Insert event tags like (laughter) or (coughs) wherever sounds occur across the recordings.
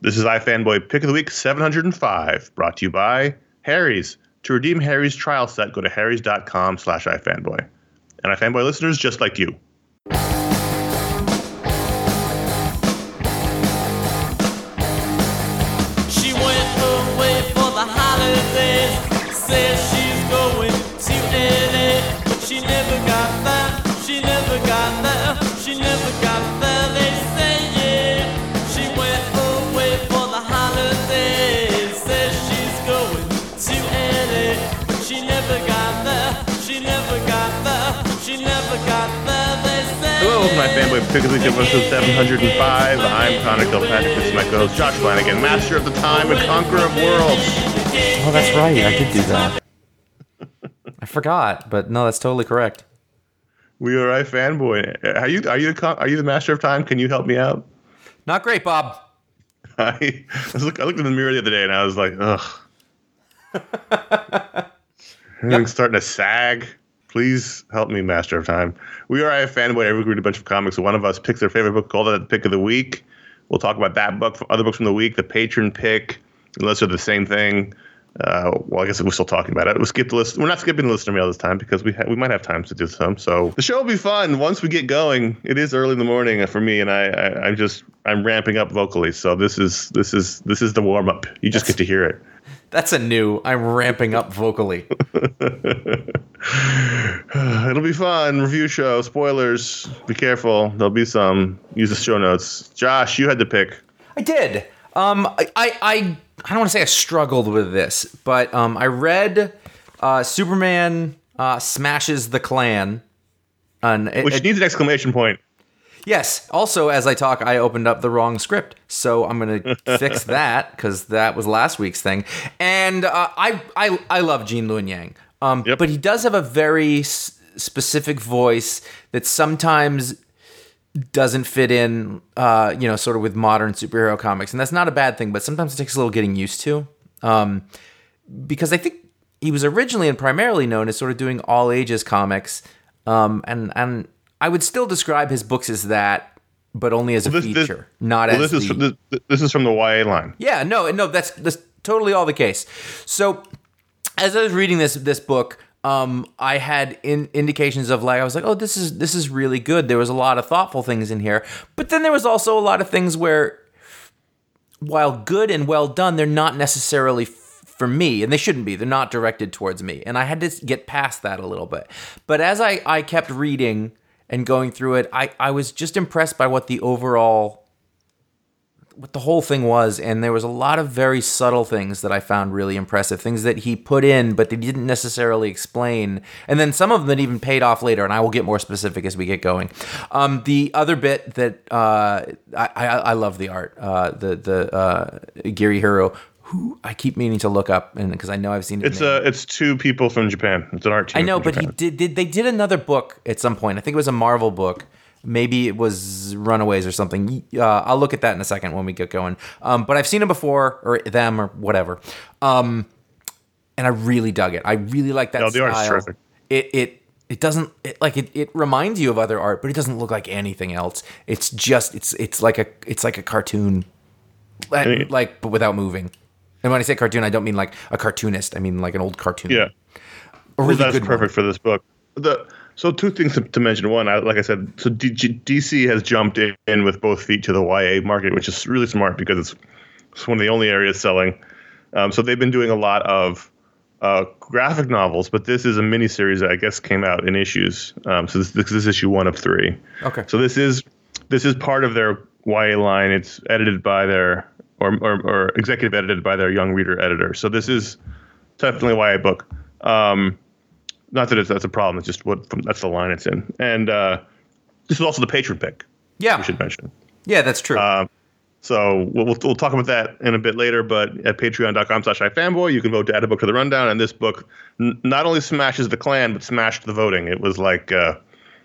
This is iFanboy Pick of the Week 705, brought to you by Harry's. To redeem Harry's trial set, go to harrys.com slash iFanboy. And iFanboy listeners just like you. My fanboy the week episode 705. I'm Conor Kilpatrick. This is my co-host Josh Flanagan, master of the time and conqueror of worlds. Oh, that's right. I did do that. I forgot, but no, that's totally correct. We are iFanboy. Are you are you the are you the master of time? Can you help me out? Not great, Bob. (laughs) I, was look, I looked in the mirror the other day and I was like, ugh. (laughs) Everything's starting to sag. Please help me, Master of Time. We are iFanboy. Every week we read a bunch of comics. So one of us picks their favorite book, called it the pick of the week. We'll talk about that book, other books from the week, the patron pick, unless they're the same thing. Uh, well, I guess we're still talking about it. We'll skip the list. We're not skipping the listener mail this time because we ha- we might have time to do some. So the show will be fun once we get going. It is early in the morning for me, and I, I I'm just I'm ramping up vocally. So this is this is this is the warm up. You just get to hear it. That's a new. I'm ramping up vocally. (laughs) It'll be fun. Review show. Spoilers. Be careful. There'll be some. Use the show notes. Josh, you had to pick. I did. Um, I, I, I, I don't want to say I struggled with this, but um, I read uh, Superman uh, smashes the Klan. And it, Which it- needs an exclamation point. Yes. Also, as I talk, I opened up the wrong script, so I'm gonna (laughs) fix that because that was last week's thing. And uh, I, I, I love Gene Luen Yang. Um, Yep. but he does have a very s- specific voice that sometimes doesn't fit in, uh, you know, sort of with modern superhero comics, and that's not a bad thing. But sometimes it takes a little getting used to, um, because I think he was originally and primarily known as sort of doing all ages comics, um, and and I would still describe his books as that, but only as a This- this- feature, not Well, as this is the, from, this, this is from the YA line. yeah, no, no, that's that's totally all the case. So, as I was reading this this book, um, I had in, indications of like I was like, oh, this is this is really good. There was a lot of thoughtful things in here, but then there was also a lot of things where, while good and well done, they're not necessarily f- for me, and they shouldn't be. They're not directed towards me, and I had to get past that a little bit. But as I I kept reading and going through it, I I was just impressed by what the overall what the whole thing was. And there was a lot of very subtle things that i found really impressive things that he put in but they didn't necessarily explain. And then some of them that even paid off later and i will get more specific as we get going. Um, the other bit that uh, I, I, I love the art uh, the the uh, hiro who i keep meaning to look up and because i know i've seen it It's uh, it's two people from Japan. It's an art team. I know, but he did, did. They did another book at some point. I think it was a Marvel book. Maybe it was Runaways or something. Uh, I'll look at that in a second when we get going. Um, but I've seen him before, or them, or whatever. Um, and I really dug it. I really like that No, the style. art's terrific. It it it doesn't it, like it, it reminds you of other art, but it doesn't look like anything else. It's just it's it's like a it's like a cartoon, like but without moving. And when I say cartoon, I don't mean like a cartoonist. I mean like an old cartoon. Yeah. a really that's good one. perfect for this book. The so two things to, to mention. One, I, like I said, so D, G- DC has jumped in, in with both feet to the YA market, which is really smart because it's, it's one of the only areas selling. Um, so they've been doing a lot of uh, graphic novels, but this is a miniseries that I guess came out in issues. Um, so this, this is issue one of three. Okay. So this is this is part of their YA line. It's edited by their or, or, or executive edited by their young reader editor. So this is definitely a YA book. Um, not that it's, that's a problem. It's just what from, that's the line it's in. And uh, this is also the patron pick. Yeah. We should mention. Yeah, that's true. So we'll, we'll, we'll talk about that in a bit later. But at patreon.com slash ifanboy, you can vote to add a book to the rundown. And this book n- not only smashes the Klan, but smashed the voting. It was like uh,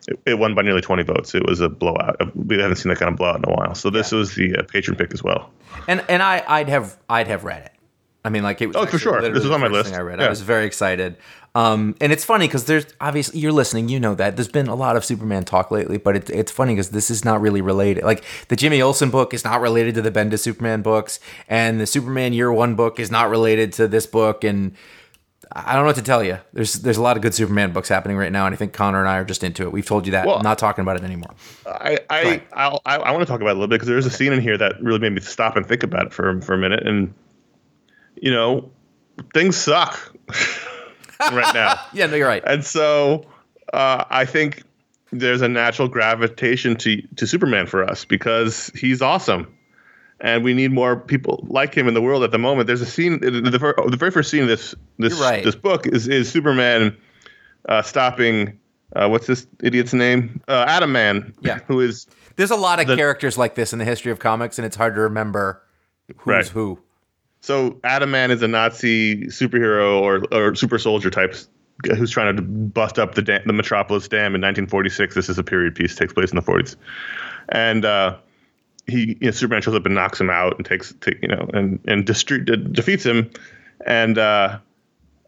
it, it won by nearly 20 votes. It was a blowout. We haven't seen that kind of blowout in a while. So this was the uh, patron pick as well. and and I I'd have I'd have read it. I mean, like it was Oh, for sure. This was on my list. I read. Yeah. I was very excited. Um, and it's funny because there's obviously you're listening, you know that there's been a lot of Superman talk lately, but it, it's funny because this is not really related. Like the Jimmy Olsen book is not related to the Bendis Superman books, and the Superman Year One book is not related to this book, and I don't know what to tell you. There's there's a lot of good Superman books happening right now, and I think Conor and I are just into it. We've told you that. Well- I'm not talking about it anymore. I I I'll, I, I want to talk about it a little bit because there's a scene in here that really made me stop and think about it for for a minute, and you know, things suck (laughs) right now. (laughs) Yeah, no, you're right. And so uh, I think there's a natural gravitation to to Superman for us because he's awesome, and we need more people like him in the world at the moment. There's a scene, the, the, very first scene of this this right. this book is is Superman uh, stopping. Uh, what's this idiot's name? Uh, Atom Man. Yeah. Who is There's a lot of The- characters like this in the history of comics, and it's hard to remember who's Right. who. so Atom Man is a Nazi superhero or or super soldier type who's trying to bust up the dam, the Metropolis Dam in 1946. This is a period piece takes place in the 40s, and uh, he you know, Superman shows up and knocks him out and takes take, you know and and destru- de- defeats him, and uh,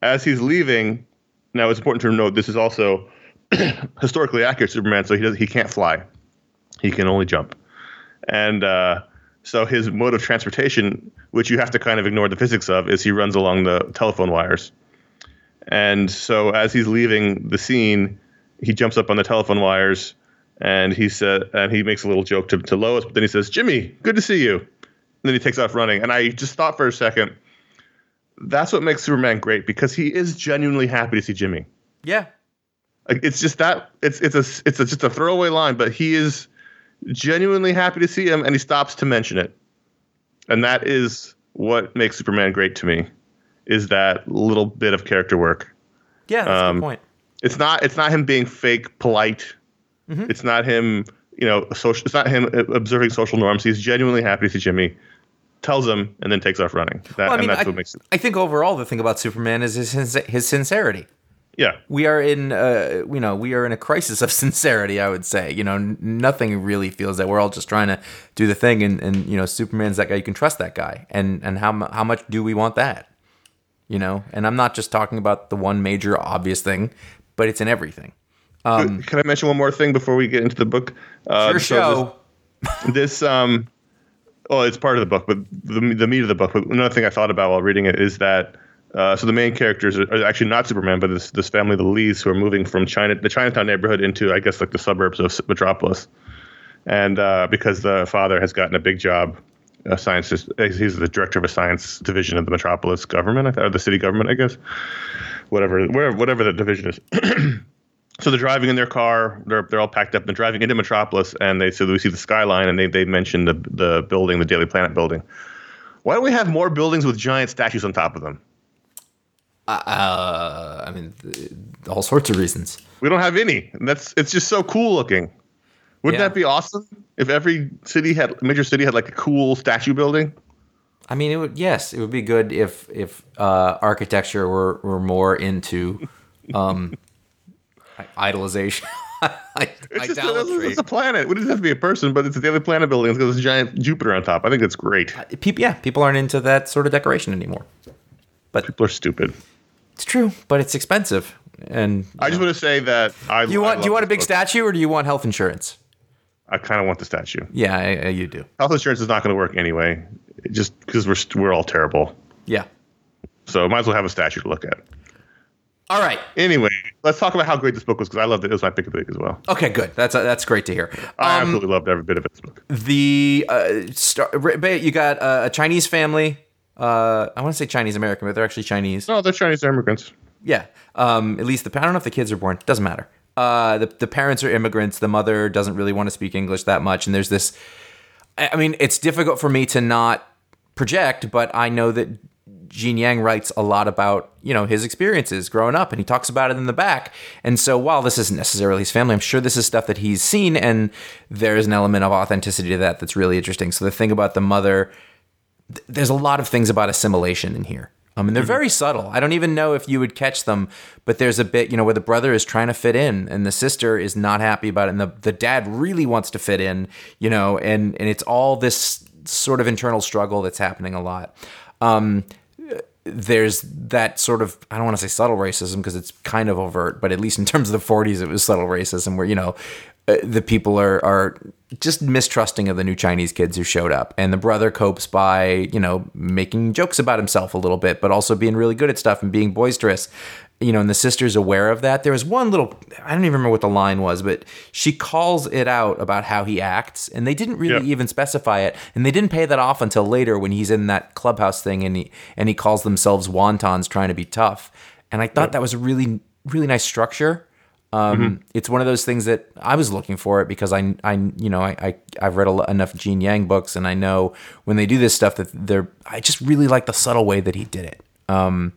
as he's leaving, now it's important to note this is also (clears throat) historically accurate Superman, so he does he can't fly, he can only jump, and uh, so his mode of transportation, which you have to kind of ignore the physics of, is he runs along the telephone wires. And so as he's leaving the scene, he jumps up on the telephone wires and he said and he makes a little joke to, to Lois, but then he says, Jimmy, good to see you. And then he takes off running. And I just thought for a second, that's what makes Superman great because he is genuinely happy to see Jimmy. Yeah, Like it's just that it's it's a it's a, just a throwaway line, but he is genuinely happy to see him, and he stops to mention it, and that is what makes Superman great to me, is that little bit of character work. yeah, that's a Um, good point. It's not it's not him being fake polite. Mm-hmm. It's not him you know social. It's not him observing social norms. He's genuinely happy to see Jimmy. Tells him and then takes off running. That, Well, I and mean, that's I, what makes it. I think overall the thing about Superman is his his sincerity. Yeah, We are in, uh, you know, we are in a crisis of (laughs) sincerity. I would say, you know, nothing really feels that we're all just trying to do the thing, and, and you know, Superman's that guy. You can trust that guy, and and how how much do we want that? You know, and I'm not just talking about the one major obvious thing, but it's in everything. Um, Can I mention one more thing before we get into the book? Uh, Your so show. this- (laughs) this um well it's part of the book but the, the meat of the book but another thing i thought about while reading it is that uh, so the main characters are, are actually not superman but this this family the lees who are moving from china the chinatown neighborhood into i guess like the suburbs of metropolis and uh, because the father has gotten a big job a science he's the director of a science division of the metropolis government or the city government i guess whatever whatever whatever the division is (clears throat) so they're driving in their car. They're they're all packed up. They're driving into Metropolis, and they so we see the skyline, and they they mention the the building, the Daily Planet building. Why don't we have more buildings with giant statues on top of them? Uh, I mean, th- all sorts of reasons. We don't have any. And that's it's just so cool looking. Wouldn't Yeah. that be awesome if every city had major city had like a cool statue building? I mean, it would yes, it would be good if if uh, architecture were were more into um, idolization. (laughs) It's just it's a planet. It doesn't have to be a person, but it's a Daily Planet building. It's got this giant Jupiter on top. I think it's great. Uh, people, yeah, people aren't into that sort of decoration anymore. But People are stupid. It's true, but it's expensive. And I just want to say that I do you I want do you want a big book. statue or do you want health insurance? I kind of want the statue. Yeah, I, I- you do. health insurance is not going to work anyway, just because we're we're all terrible. Yeah. So might as well have a statue to look at. All right. Anyway, let's talk about how great this book was because I loved it. It was my pick of the week as well. Okay, good. That's uh, that's great to hear. I Um, absolutely loved every bit of this book. the uh, star, you got uh, a Chinese family. Uh, I want to say Chinese American, but they're actually Chinese. No, they're Chinese immigrants. Yeah. Um, at least the I don't know if the kids are born. Doesn't matter. Uh, the the parents are immigrants. The mother doesn't really want to speak English that much, and there's this. I I mean, it's difficult for me to not project, but I know that Gene Yang writes a lot about you know his experiences growing up, and he talks about it in the back. And so, while this isn't necessarily his family, I'm sure this is stuff that he's seen, and there is an element of authenticity to that that's really interesting. So the thing about the mother th- there's a lot of things about assimilation in here. Um, and they're very subtle. I don't even know if you would catch them, but there's a bit, you know, where the brother is trying to fit in and the sister is not happy about it. And the, the dad really wants to fit in, you know, and, and it's all this sort of internal struggle that's happening a lot. Um, there's that sort of I don't want to say subtle racism because it's kind of overt, but at least in terms of the 40s, it was subtle racism where you know uh, the people are are just mistrusting of the new Chinese kids who showed up, and the brother copes by you know making jokes about himself a little bit, but also being really good at stuff and being boisterous. You know, and the sister's aware of that. There was one little, I don't even remember what the line was, but she calls it out about how he acts, and they didn't really Yeah. even specify it, and they didn't pay that off until later when he's in that clubhouse thing and he and he calls themselves wontons trying to be tough. And I thought that was a really really nice structure. Um, It's one of those things that I was looking for it because I I you know I, I I've read a, enough Gene Yang books and I know when they do this stuff that they're I just really like the subtle way that he did it. Um,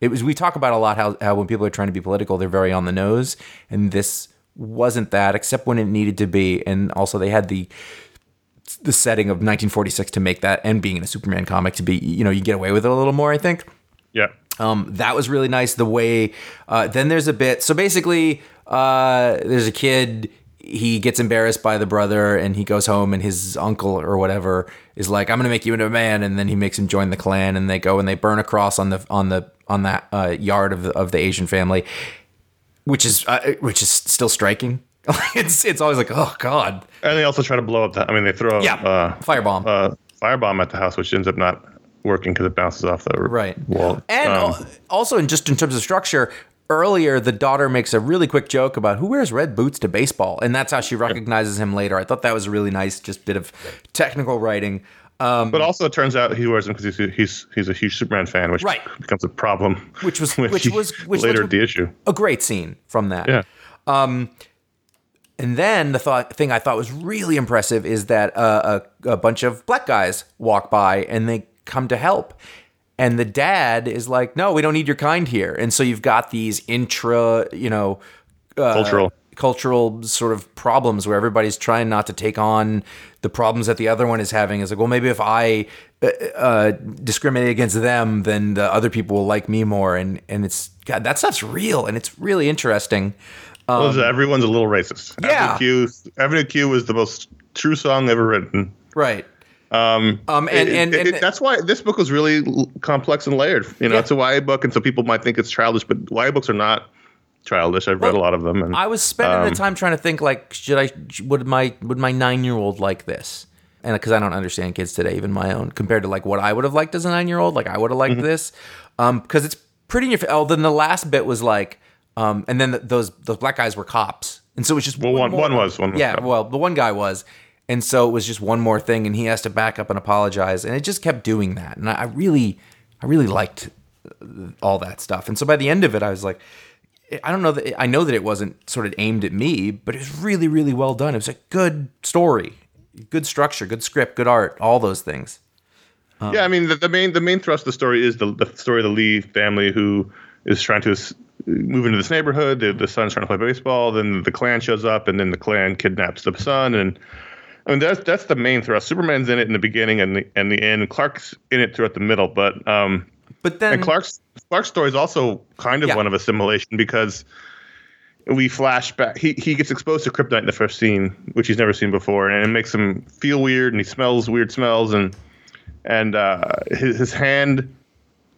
it was we talk about a lot how, how when people are trying to be political they're very on the nose and this wasn't that except when it needed to be and also they had the the setting of 1946 to make that and being in a Superman comic to be you know you get away with it a little more I think Yeah. um, that was really nice. The way uh, then there's a bit. So basically, uh, there's a kid. He gets embarrassed by the brother, and he goes home, and his uncle or whatever is like, "I'm gonna make you into a man," and then he makes him join the Klan, and they go and they burn a cross on the on the on that uh, yard of the, of the Asian family, which is uh, which is still striking. (laughs) it's it's always like, oh god, And they also try to blow up the. I mean, they throw yeah, uh, firebomb. uh, firebomb at the house, which ends up not working because it bounces off the right wall. and Um, also in just in terms of structure earlier the daughter makes a really quick joke about who wears red boots to baseball and that's how she recognizes him later i thought that was a really nice just bit of technical writing um, but also, it turns out he wears them because he's, he's he's a huge Superman fan, which Right. becomes a problem. Which was- (laughs) which was- which later was- the issue. a great scene from that Yeah, And then the thought, thing I thought was really impressive is that uh, a, a bunch of black guys walk by and they come to help. And the dad is like, no, we don't need your kind here. And so you've got these intra, you know, uh, cultural. Cultural sort of problems where everybody's trying not to take on the problems that the other one is having. Is like, well, maybe if I uh, uh, discriminate against them, then the other people will like me more. And and it's God, that stuff's real and it's really interesting. Well, everyone's a little racist. Um, yeah. Avenue Q, Avenue Q was the most true song ever written. Right. Um, Um, and- and- it- and- that's why this book was really l- complex and layered. You know, Yeah. it's a YA book, and so people might think it's childish, but YA books are not childish. I've read a lot of them, and I was spending um, the time trying to think like, should I? Would my would my nine year old like this? And because I don't understand kids today, even my own, compared to like what I would have liked as a nine year old, like I would have Mm-hmm. liked this, um, because it's pretty. Your, oh, then the last bit was like, um, and then th those those black guys were cops, and so it was just Well, one- more- one was- one was yeah, cop. well, the one guy was, and so it was just one more thing, and he has to back up and apologize, and it just kept doing that, and I, I really, I really liked all that stuff, and so by the end of it, I was like. I don't know that I know that it wasn't sort of aimed at me, but it was really, really well done. It was a good story, good structure, good script, good art, all those things. yeah, I mean, the, the main the main thrust of the story is the, the story of the Lee family who is trying to move into this neighborhood. The, the son's trying to play baseball. Then the Klan shows up, and then the Klan kidnaps the son. And I mean, that's that's the main thrust. Superman's in it in the beginning and the and the end. Clark's in it throughout the middle, but um, But then and Clark's Clark's story is also kind of Yeah. one of assimilation because we flash back. He he gets exposed to kryptonite in the first scene, which he's never seen before, and it makes him feel weird, and he smells weird smells, and and uh, his his hand.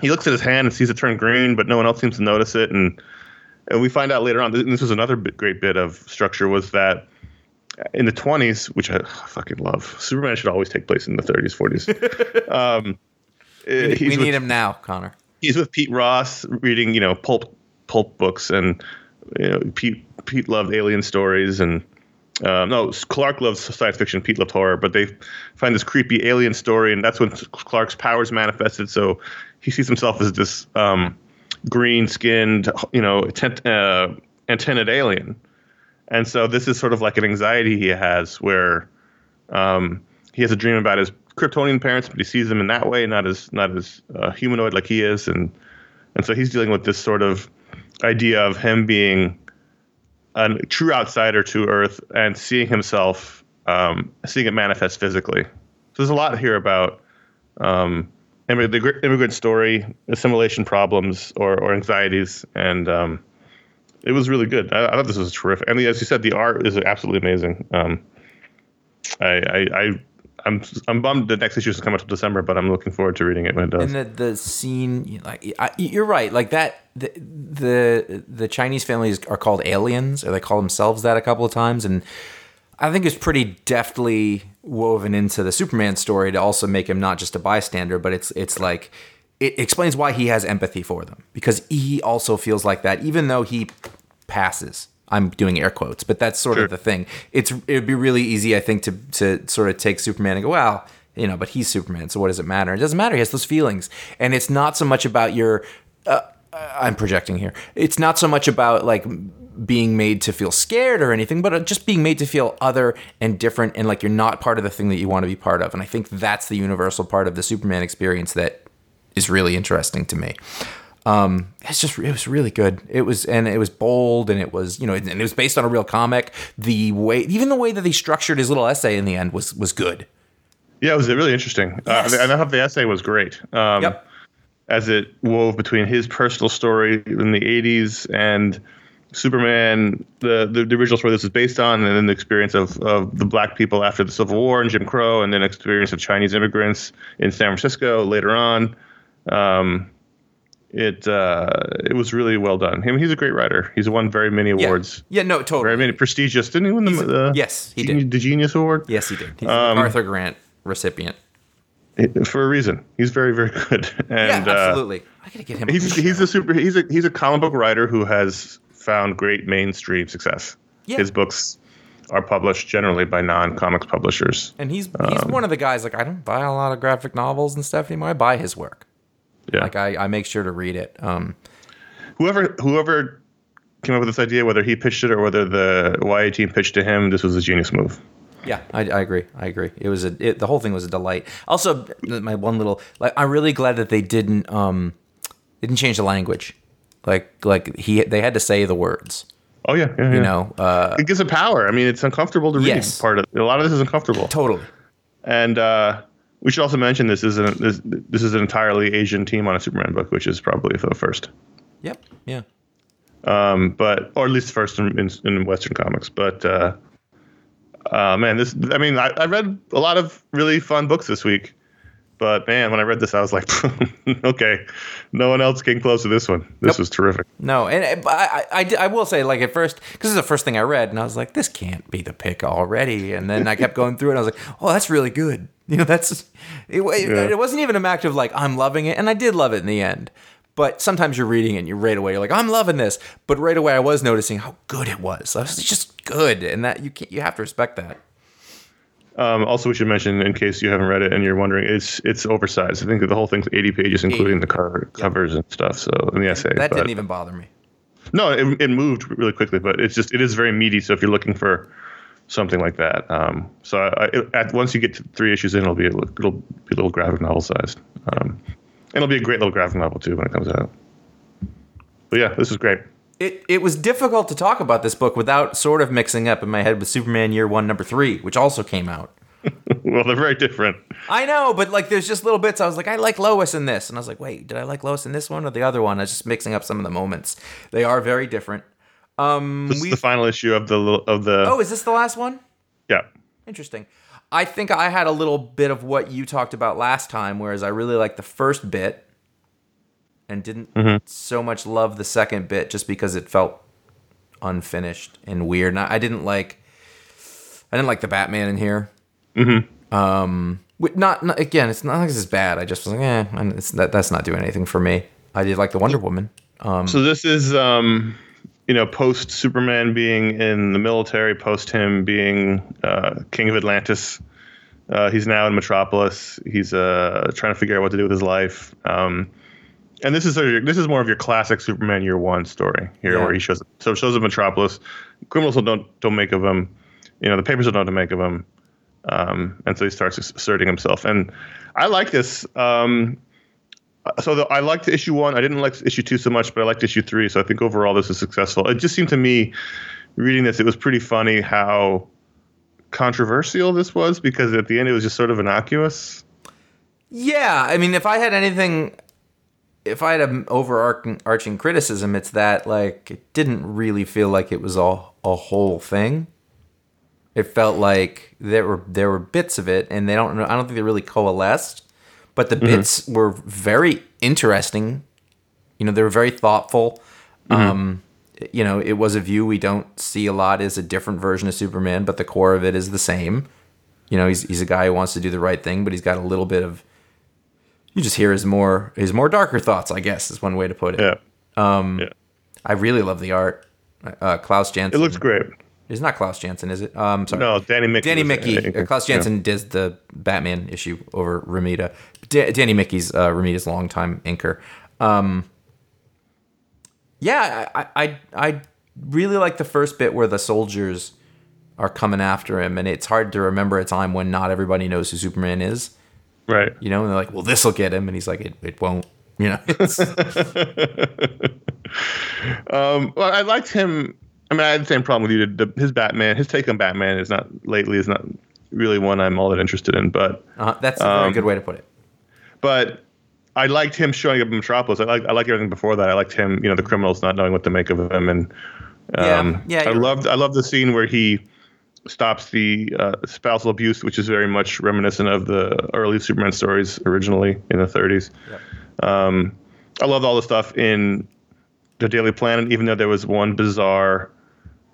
He looks at his hand and sees it turn green, but no one else seems to notice it, and and we find out later on. And this was another bit, great bit of structure was that in the 20s, which I fucking love, Superman should always take place in the 30s, 40s. (laughs) um, we, he's we with- need him now, Connor. he's with Pete Ross reading, you know, pulp pulp books, and you know, Pete Pete loved alien stories, and um, no, Clark loves science fiction. Pete loved horror, but they find this creepy alien story, and that's when Clark's powers manifested. So he sees himself as this um, green-skinned, you know, tent, uh, antennaed alien, and so this is sort of like an anxiety he has where um, he has a dream about his Kryptonian parents, but he sees them in that way, not as not as uh, humanoid like he is, and and so he's dealing with this sort of idea of him being a true outsider to Earth and seeing himself, um, seeing it manifest physically. So there's a lot here about um, the gr- immigrant story, assimilation problems, or, or anxieties, and um, it was really good. I, I thought this was terrific. And as you said, the art is absolutely amazing. Um, I, I, I I'm I'm bummed the next issue is coming out to December, but I'm looking forward to reading it when it does. And the the scene, like I, you're right, like that. The, the the Chinese families are called aliens, or they call themselves that a couple of times, and I think it's pretty deftly woven into the Superman story to also make him not just a bystander, but it's it's like it explains why he has empathy for them because he also feels like that, even though he passes. I'm doing air quotes, but that's sort Sure. of the thing. It's it would be really easy, I think, to to sort of take Superman and go, well, you know, but he's Superman, so what does it matter? It doesn't matter. He has those feelings, and it's not so much about your. Uh, I'm projecting here. It's not so much about like being made to feel scared or anything, but just being made to feel other and different, and like you're not part of the thing that you want to be part of. And I think that's the universal part of the Superman experience that is really interesting to me. Um, it's just it was really good. It was and it was bold and it was you know and it was based on a real comic. The way even the way that they structured his little essay in the end was was good. Yeah, it was really interesting. Yes. Uh, and I thought the essay was great. Um, Yep. As it wove between his personal story in the 80s and Superman, the, the, the original story this is based on, and then the experience of, of the black people after the Civil War and Jim Crow, and then experience of Chinese immigrants in San Francisco later on. Um, it uh, it was really well done. Him, he's a great writer. He's won very many awards, Yeah, no, totally. very many prestigious. Didn't he win the, the yes, he Geni- did. the Genius Award? Yes, he did. He's Um, a MacArthur Grant recipient. for a reason. He's very, very (laughs) good. And yeah, uh, absolutely. I gotta get him. he's he's a super he's a he's a comic book writer who has found great mainstream success. Yeah. His books are published generally by non-comics publishers. and he's he's um, one of the guys like I don't buy a lot of graphic novels and stuff anymore. I buy his work. Yeah. Like I, I make sure to read it. Um, whoever whoever came up with this idea, whether he pitched it or whether the YA team pitched to him, this was a genius move. Yeah, I, I agree. I agree. It was a it, the whole thing was a delight. Also, my one little like I'm really glad that they didn't um didn't change the language. Like like he they had to say the words. Oh yeah, yeah, You yeah. know, uh, it gives it power. I mean, it's uncomfortable to read. Yes. Part of a lot of this is uncomfortable. totally. And uh, we should also mention this is an this, this is an entirely Asian team on a Superman book, which is probably the first. Yep. Yeah. um, but or at least first in, in, in Western comics. But uh, uh, man, this I mean, I, I read a lot of really fun books this week. But man, when I read this, I was like, (laughs) okay, no one else came close to this one. This Nope. was terrific. No, and I, I, I, will say, like at first, because this is the first thing I read, and I was like, this can't be the pick already. And then I kept going through it, and I was like, oh, that's really good. You know, that's it. It, Yeah. it wasn't even a act of like I'm loving it, and I did love it in the end. But sometimes you're reading it, and you right away you're like, I'm loving this. But right away, I was noticing how good it was. I was just good, and that you can't, you have to respect that. Um, also, we should mention, in case you haven't read it and you're wondering, it's it's oversized. I think the whole thing's 80 pages, including the cover, covers and stuff. So in the essay, That but- didn't even bother me. No, it, it moved really quickly, but it's just it is very meaty. So if you're looking for something like that, um, so I, it, at once you get to three issues in, it'll be a, it'll be a little graphic novel sized. Um, and it'll be a great little graphic novel too when it comes out. But yeah, this is great. It, it was difficult to talk about this book without sort of mixing up in my head with Superman Year One, Number Three, which also came out. (laughs) Well, they're very different. I know, but like, there's just little bits. I was like, I like Lois in this, and I was like, wait, did I like Lois in this one or the other one? I was just mixing up some of the moments. They are very different. Um, This we, is the final issue of the of the oh, is this the last one? yeah. Interesting. I think I had a little bit of what you talked about last time, whereas I really like the first bit and didn't so much love the second bit just because it felt unfinished and weird. And I, I didn't like, I didn't like the Batman in here. Mm-hmm. Um, not, not again. It's not like this is bad. I just was like, eh, that that's not doing anything for me. I did like the Wonder Woman. Um, So this is um, you know post Superman being in the military, post him being uh, king of Atlantis. Uh, he's now in Metropolis. He's uh, trying to figure out what to do with his life. Um, and this is sort of your, this is more of your classic Superman Year One story here, Yeah. where he shows so shows up Metropolis. Criminals don't don't make of him. You know the papers don't know what to make of him. Um, and so he starts asserting himself. And I like this. Um, so the, I liked issue one. I didn't like issue two so much, but I liked issue three. So I think overall this is successful. It just seemed to me, reading this, it was pretty funny how controversial this was because at the end it was just sort of innocuous. Yeah, I mean, if I had anything, if I had an overarching arching criticism, it's that like it didn't really feel like it was a a whole thing. It felt like there were there were bits of it, and they don't. I don't think they really coalesced, but the bits were very interesting. You know, they were very thoughtful. Um, you know, it was a view we don't see a lot. Is a different version of Superman, but the core of it is the same. You know, he's he's a guy who wants to do the right thing, but he's got a little bit of. You just hear his more his more darker thoughts. I guess is one way to put it. Yeah. Um, yeah. I really love the art. Uh, Klaus Janson. It looks great. It's not Klaus Janson, is it? Um, sorry. No, Danny Miki. Danny Miki. Uh, Klaus Janson does the Batman issue over Romita. Da- Danny Miki's uh, Romita's longtime inker. Um, yeah, I, I I really like the first bit where the soldiers are coming after him, and it's hard to remember a time when not everybody knows who Superman is. Right. You know, and they're like, "Well, this will get him," and he's like, "It, it won't." You know, (laughs) Um, well, I liked him. I mean, I had the same problem with you. The, his Batman, his take on Batman is not lately is not really one I'm all that interested in. But uh, that's a very Um, good way to put it. but I liked him showing up in Metropolis. I like I like everything before that. I liked him, you know, the criminals not knowing what to make of him, and um, Yeah, yeah, I loved I loved the scene where he stops the uh, spousal abuse, which is very much reminiscent of the early Superman stories originally in the 30s. Um, I loved all the stuff in the Daily Planet, even though there was one bizarre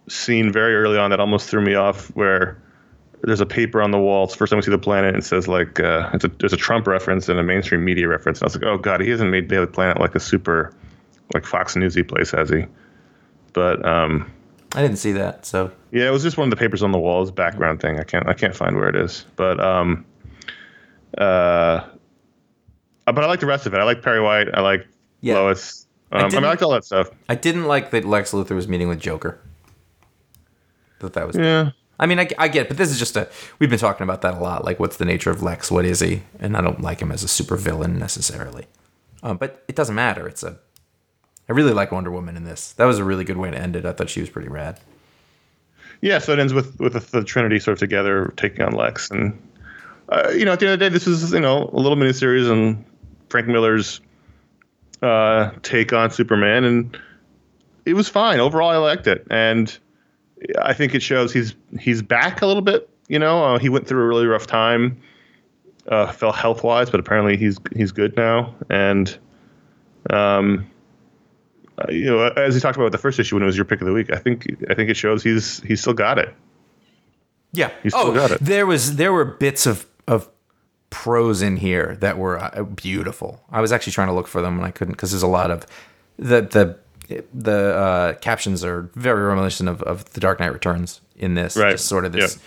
scene very early on that almost threw me off, where there's a paper on the wall. It's the first time we see the planet, and it says like uh, it's a, there's a Trump reference and a mainstream media reference. And I was like, oh god, he hasn't made Daily Planet like a super like Fox Newsy place, has he? But um, I didn't see that, so yeah, it was just one of the papers on the walls background thing. I can't I can't find where it is. But um, uh, but I like the rest of it. I like Perry White. I like Yeah. Lois. Um, I, mean, I liked all that stuff. I didn't like that Lex Luthor was meeting with Joker. That that was. Yeah. I mean, I, I get, it, but this is just a. We've been talking about that a lot. Like, what's the nature of Lex? What is he? And I don't like him as a super villain necessarily. Um, but it doesn't matter. It's a. I really like Wonder Woman in this. That was a really good way to end it. I thought she was pretty rad. Yeah, so it ends with with the, Trinity sort of together taking on Lex, and uh, you know, at the end of the day, this is you know a little miniseries and Frank Miller's uh, take on Superman, and it was fine overall. I liked it, and I think it shows he's he's back a little bit. You know, uh, he went through a really rough time, uh, felt health wise, but apparently he's he's good now, and um. Uh, you know, as he talked about with the first issue when it was your pick of the week, I think I think it shows he's he's still got it. Yeah. You still oh, got it. there was there were bits of of prose in here that were uh, beautiful. I was actually trying to look for them and I couldn't because there's a lot of the the the uh, captions are very reminiscent of, of the Dark Knight Returns in this. Right. Just sort of this Yeah.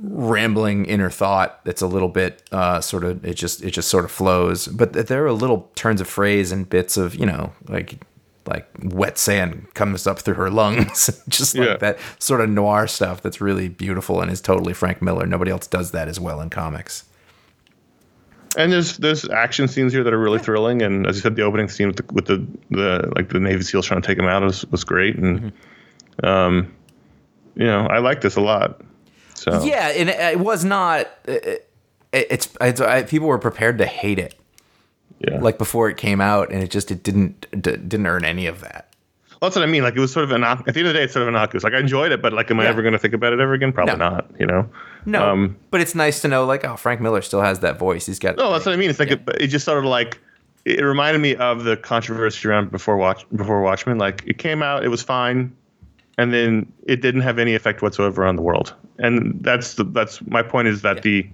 rambling inner thought that's a little bit uh, sort of it just it just sort of flows. But there are little turns of phrase and bits of you know like like wet sand comes up through her lungs, (laughs) just like Yeah. that sort of noir stuff that's really beautiful and is totally Frank Miller. Nobody else does that as well in comics. And there's there's action scenes here that are really thrilling, and as you said, the opening scene with the with the, the like the Navy SEALs trying to take him out was was great, and um, you know I like this a lot. So Yeah, and it, it was not. It, it's, it's I, people were prepared to hate it yeah. like before it came out, and it just it didn't d- didn't earn any of that. Well, that's what I mean. Like it was sort of an at the end of the day, it's sort of innocuous. Like I enjoyed it, but like, am I ever going to think about it ever again? Probably No. not. You know. No, Um, but it's nice to know like oh Frank Miller still has that voice. He's got No, that's what I mean. It's like it, it just sort of like it reminded me of the controversy around before watch before Watchmen. Like it came out, it was fine, and then it didn't have any effect whatsoever on the world. And that's the that's my point is that the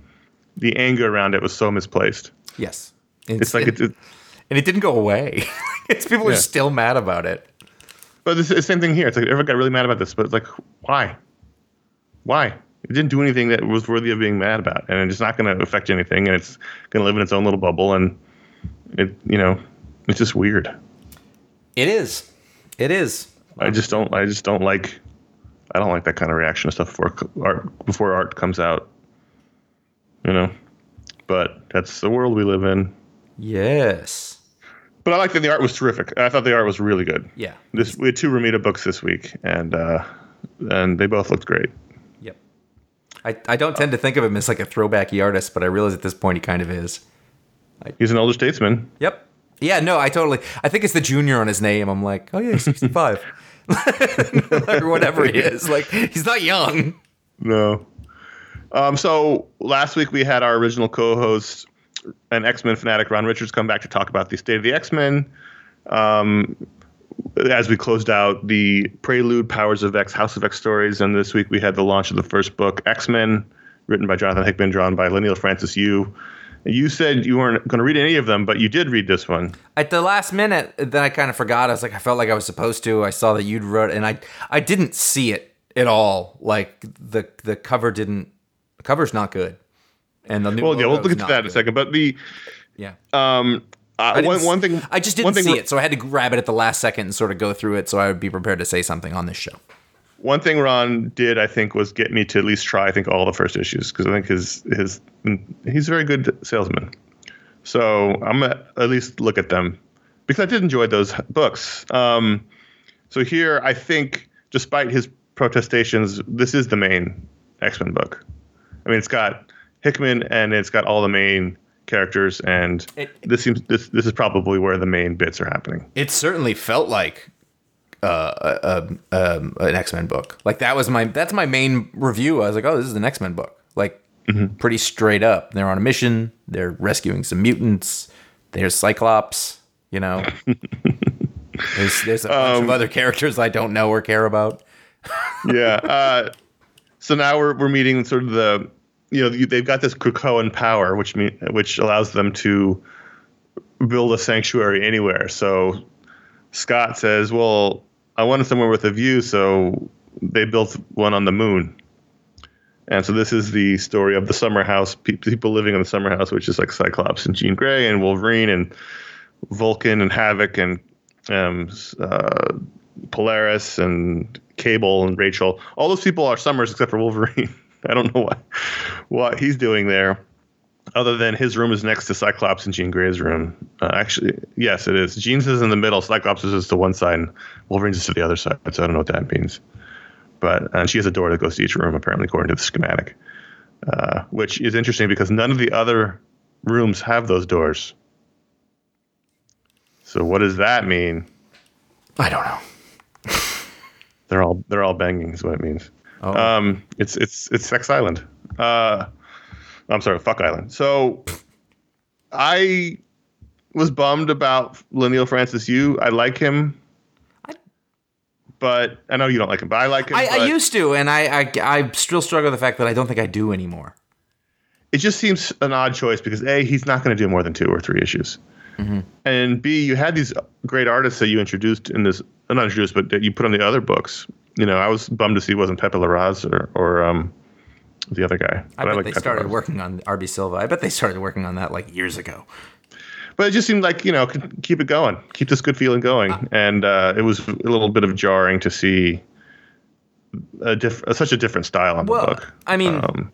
the anger around it was so misplaced. yes. It's like it's, it, and it didn't go away. (laughs) it's people are still mad about it. but it's the same thing here. It's like everyone got really mad about this, but it's like why, why? It didn't do anything that was worthy of being mad about, and it's not going to affect anything, and it's going to live in its own little bubble, and it you know it's just weird. It is. It is. I just don't. I just don't like. I don't like that kind of reaction to stuff before art before art comes out. You know, but that's the world we live in. Yes. But I like that the art was terrific. I thought the art was really good. Yeah. This we had two Romita books this week, and uh, and they both looked great. Yep. I, I don't tend to think of him as like a throwbacky artist, but I realize at this point he kind of is. He's an older statesman. Yep. Yeah, no, I totally. I think it's the junior on his name. I'm like, oh yeah, he's 65. (laughs) or whatever he is. Like, he's not young. No. Um, so last week we had our original co-host and X-Men fanatic Ron Richards come back to talk about the state of the X-Men. Um, as we closed out the Prelude, Powers of X, House of X stories, and this week we had the launch of the first book, X-Men, written by Jonathan Hickman, drawn by Leinil Francis Yu. You said you weren't going to read any of them, but you did read this one. At the last minute, then I kind of forgot. I was like, I felt like I was supposed to. I saw that you'd wrote, and I I didn't see it at all. Like the the cover didn't. The cover's not good, and the new. Well, yeah, we'll look at that in a second. But the Yeah. um, uh, I one, one thing I just didn't see it, so I had to grab it at the last second and sort of go through it, so I would be prepared to say something on this show. One thing Ron did, I think, was get me to at least try. I think all the first issues because I think his his he's a very good salesman. So I'm gonna at least look at them because I did enjoy those books. Um, so here, I think, despite his protestations, this is the main X Men book. I mean, it's got Hickman and it's got all the main characters, and It- this seems this this is probably where the main bits are happening. It certainly felt like uh, a, a, um, an X Men book. Like that was my that's my main review. I was like, oh, this is an X Men book. Like pretty straight up. They're on a mission. They're rescuing some mutants. There's Cyclops. You know. (laughs) there's there's a bunch of other characters I don't know or care about. yeah. Uh, so now we're we're meeting sort of the you know they've got this Krakoan power, which mean which allows them to build a sanctuary anywhere. So Scott says, "Well, I wanted somewhere with a view, so they built one on the moon." And so this is the story of the summer house, pe- people living in the summer house, which is like Cyclops and Jean Grey and Wolverine and Vulcan and Havoc and um, uh, Polaris and Cable and Rachel. All those people are Summers except for Wolverine. (laughs) (laughs) I don't know what what he's doing there, other than his room is next to Cyclops and Jean Grey's room. Uh, actually, yes, it is. Jean's is in the middle. Cyclops is to one side, and Wolverine's is to the other side. So I don't know what that means. But and she has a door that goes to each room, apparently, according to the schematic, uh, which is interesting because none of the other rooms have those doors. So what does that mean? I don't know. (laughs) They're all they're all banging is what it means. Oh. Um, it's it's it's Sex Island. Uh, I'm sorry, Fuck Island. So I was bummed about Leinil Francis Yu. I like him, I- but I know you don't like him. But I like him. I, I used to, and I, I I still struggle with the fact that I don't think I do anymore. it just seems an odd choice because a he's not going to do more than two or three issues, Mm-hmm. and b you had these great artists that you introduced in this not introduced but that you put on the other books. You know, I was bummed to see it wasn't Pepe Larraz or or um, the other guy. I bet like they Pepe started Larraz. working on RB Silva. I bet they started working on that like years ago. But it just seemed like you know keep it going, keep this good feeling going, Uh, and uh, it was a little bit of jarring to see a diff- such a different style on Well, the book. I mean, Um,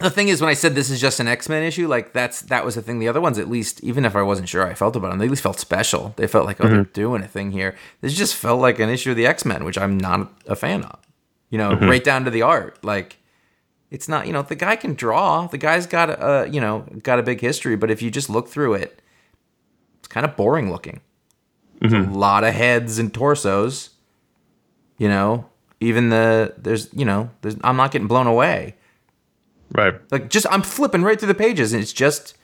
the thing is, when I said this is just an X Men issue, like that's that was the thing. The other ones, at least, even if I wasn't sure I felt about them, they at least felt special. They felt like, oh, they're mm-hmm. doing a thing here. This just felt like an issue of the X Men, which I'm not a fan of. You know, mm-hmm. right down to the art. Like, it's not. You know, the guy can draw. The guy's got a you know got a big history, but if you just look through it, it's kind of boring looking. There's a mm-hmm. lot of heads and torsos. You know, even the there's you know there's I'm not getting blown away. Right. Like just I'm flipping right through the pages and it's just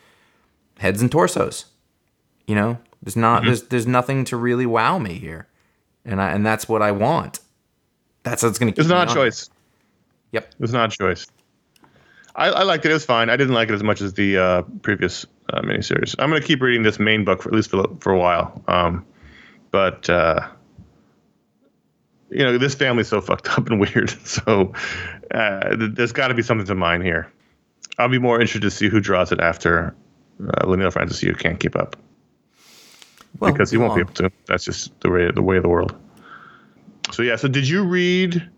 heads and torsos. You know, there's not Mm-hmm. there's there's nothing to really wow me here, and I and that's what I want. That's what's gonna. Keep It's not a choice. Yep. It was not a choice. I, I liked it. It was fine. I didn't like it as much as the uh, previous uh, miniseries. I'm going to keep reading this main book for at least for, for a while. Um, but uh, you know, this family's so fucked up and (laughs) weird. So uh, th- there's got to be something to mine here. I'll be more interested to see who draws it after uh, Leinil Francis. You can't keep up Well, because he won't be able to. That's just the way the way of the world. So yeah. So did you read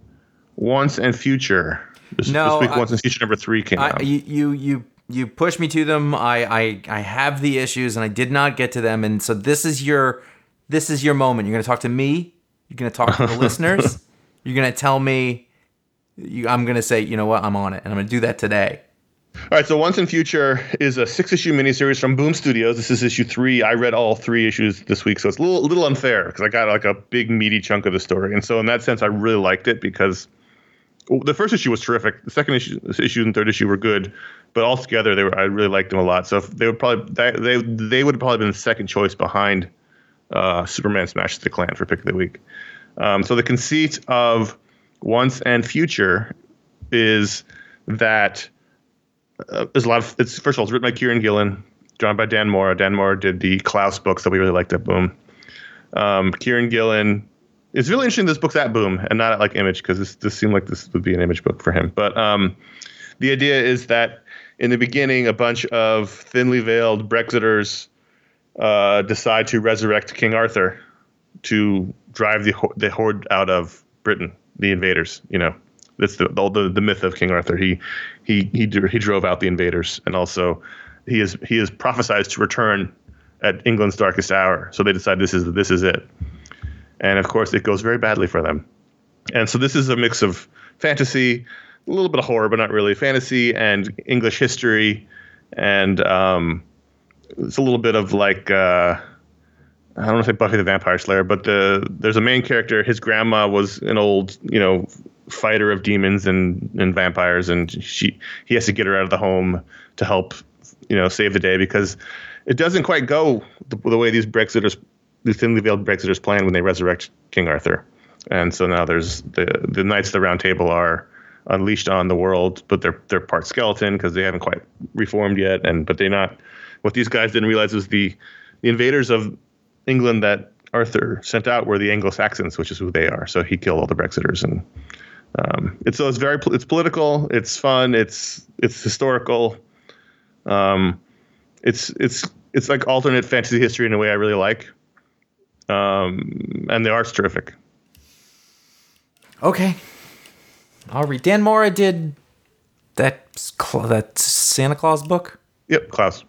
Once and Future? This, No, this week I- Once and Future number three came I, out. you you you you pushed me to them. I, I I have the issues and I did not get to them. And so this is your this is your moment. You're going to talk to me. You're going to talk to the listeners. (laughs) You're going to tell me. You, I'm going to say, you know what, I'm on it, and I'm going to do that today. All right, so Once and Future is a six-issue miniseries from Boom Studios. This is issue three. I read all three issues this week, so it's a little, little unfair because I got like a big meaty chunk of the story, and so in that sense, I really liked it because the first issue was terrific. The second issue, issue and third issue were good, but altogether they were. I really liked them a lot. So they would probably they they would have probably been the second choice behind uh, Superman Smashes the Klan for pick of the week. Um, so the conceit of Once and Future is that uh, there's a lot of it's first of all it's written by Kieran Gillen, drawn by Dan Mora. Dan Mora did the Klaus books that we really liked at Boom. Um, Kieran Gillen it's really interesting this book's at Boom and not at like Image because this this seemed like this would be an Image book for him. But um, the idea is that in the beginning, a bunch of thinly veiled Brexiters uh, decide to resurrect King Arthur to drive the the horde out of Britain, the invaders. You know, that's the the, the myth of King Arthur. He he he he drove out the invaders, and also he is he is prophesied to return at England's darkest hour. So they decide this is this is it and of course it goes very badly for them. And so this is a mix of fantasy, a little bit of horror, but not really fantasy, and English history, and um, it's a little bit of like uh, I don't want to say Buffy the Vampire Slayer, but the there's a main character. His grandma was an old, you know, fighter of demons and and vampires, and she he has to get her out of the home to help, you know, save the day because it doesn't quite go the, the way these Brexiters the thinly veiled Brexiters plan when they resurrect King Arthur. And so now there's the the Knights of the Round Table are unleashed on the world, but they're they're part skeleton because they haven't quite reformed yet. And but they're not. What these guys didn't realize was the the invaders of England that Arthur sent out were the Anglo Saxons, which is who they are. So he killed all the Brexiters, and um, it's so it's very it's political, it's fun, it's it's historical. Um, it's it's it's like alternate fantasy history in a way I really like um, and the art's terrific. Okay, I'll read. Dan Mora did that that Santa Claus book. Yep, Klaus.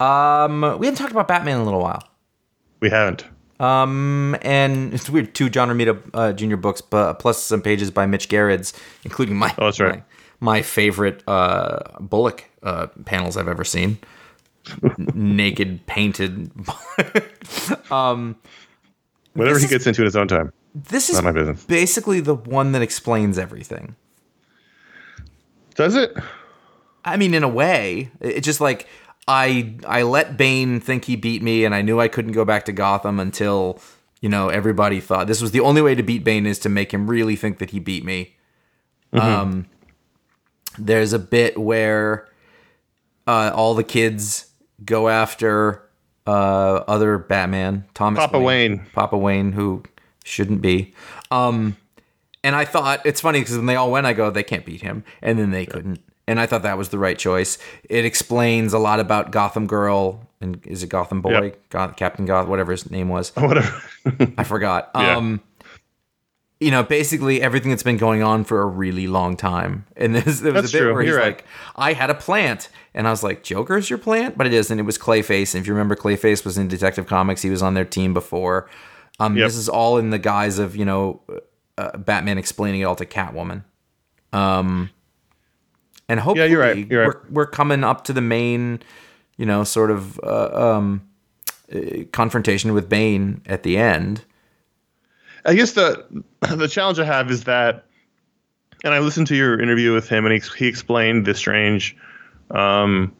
Um, we haven't talked about Batman in a little while. We haven't. Um, and it's weird. Two John Romita uh, Jr. books, but plus some pages by Mitch Gerads, including my oh, that's right. my, my favorite uh, Bullock uh, panels I've ever seen (laughs) naked painted. (laughs) um, Whatever he gets is, into in his own time. This is my business. basically the one that explains everything. Does it? I mean, in a way, it's just like I I let Bane think he beat me, and I knew I couldn't go back to Gotham until you know everybody thought this was the only way to beat Bane is to make him really think that he beat me. Mm-hmm. Um, there's a bit where uh, all the kids go after uh, other Batman, Thomas Papa Wayne. Wayne. Papa Wayne, who shouldn't be. Um, and I thought it's funny because when they all went, I go, they can't beat him, and then they yeah. couldn't. And I thought that was the right choice. It explains a lot about Gotham Girl and is it Gotham Boy, yep. Goth, Captain Goth, whatever his name was. (laughs) Whatever. I forgot. (laughs) Yeah. Um, you know, basically everything that's been going on for a really long time. And (laughs) this there was that's a bit true. where he's You're like, right. I had a plant. And I was like, Joker's your plant? But it isn't. It was Clayface. And if you remember, Clayface was in Detective Comics. He was on their team before. Um, yep. This is all in the guise of, you know, uh, Batman explaining it all to Catwoman. Um, and hopefully yeah, you're right. You're we're, right. we're coming up to the main, you know, sort of uh, um, uh, confrontation with Bane at the end. I guess the the challenge I have is that, and I listened to your interview with him, and he he explained the strange um,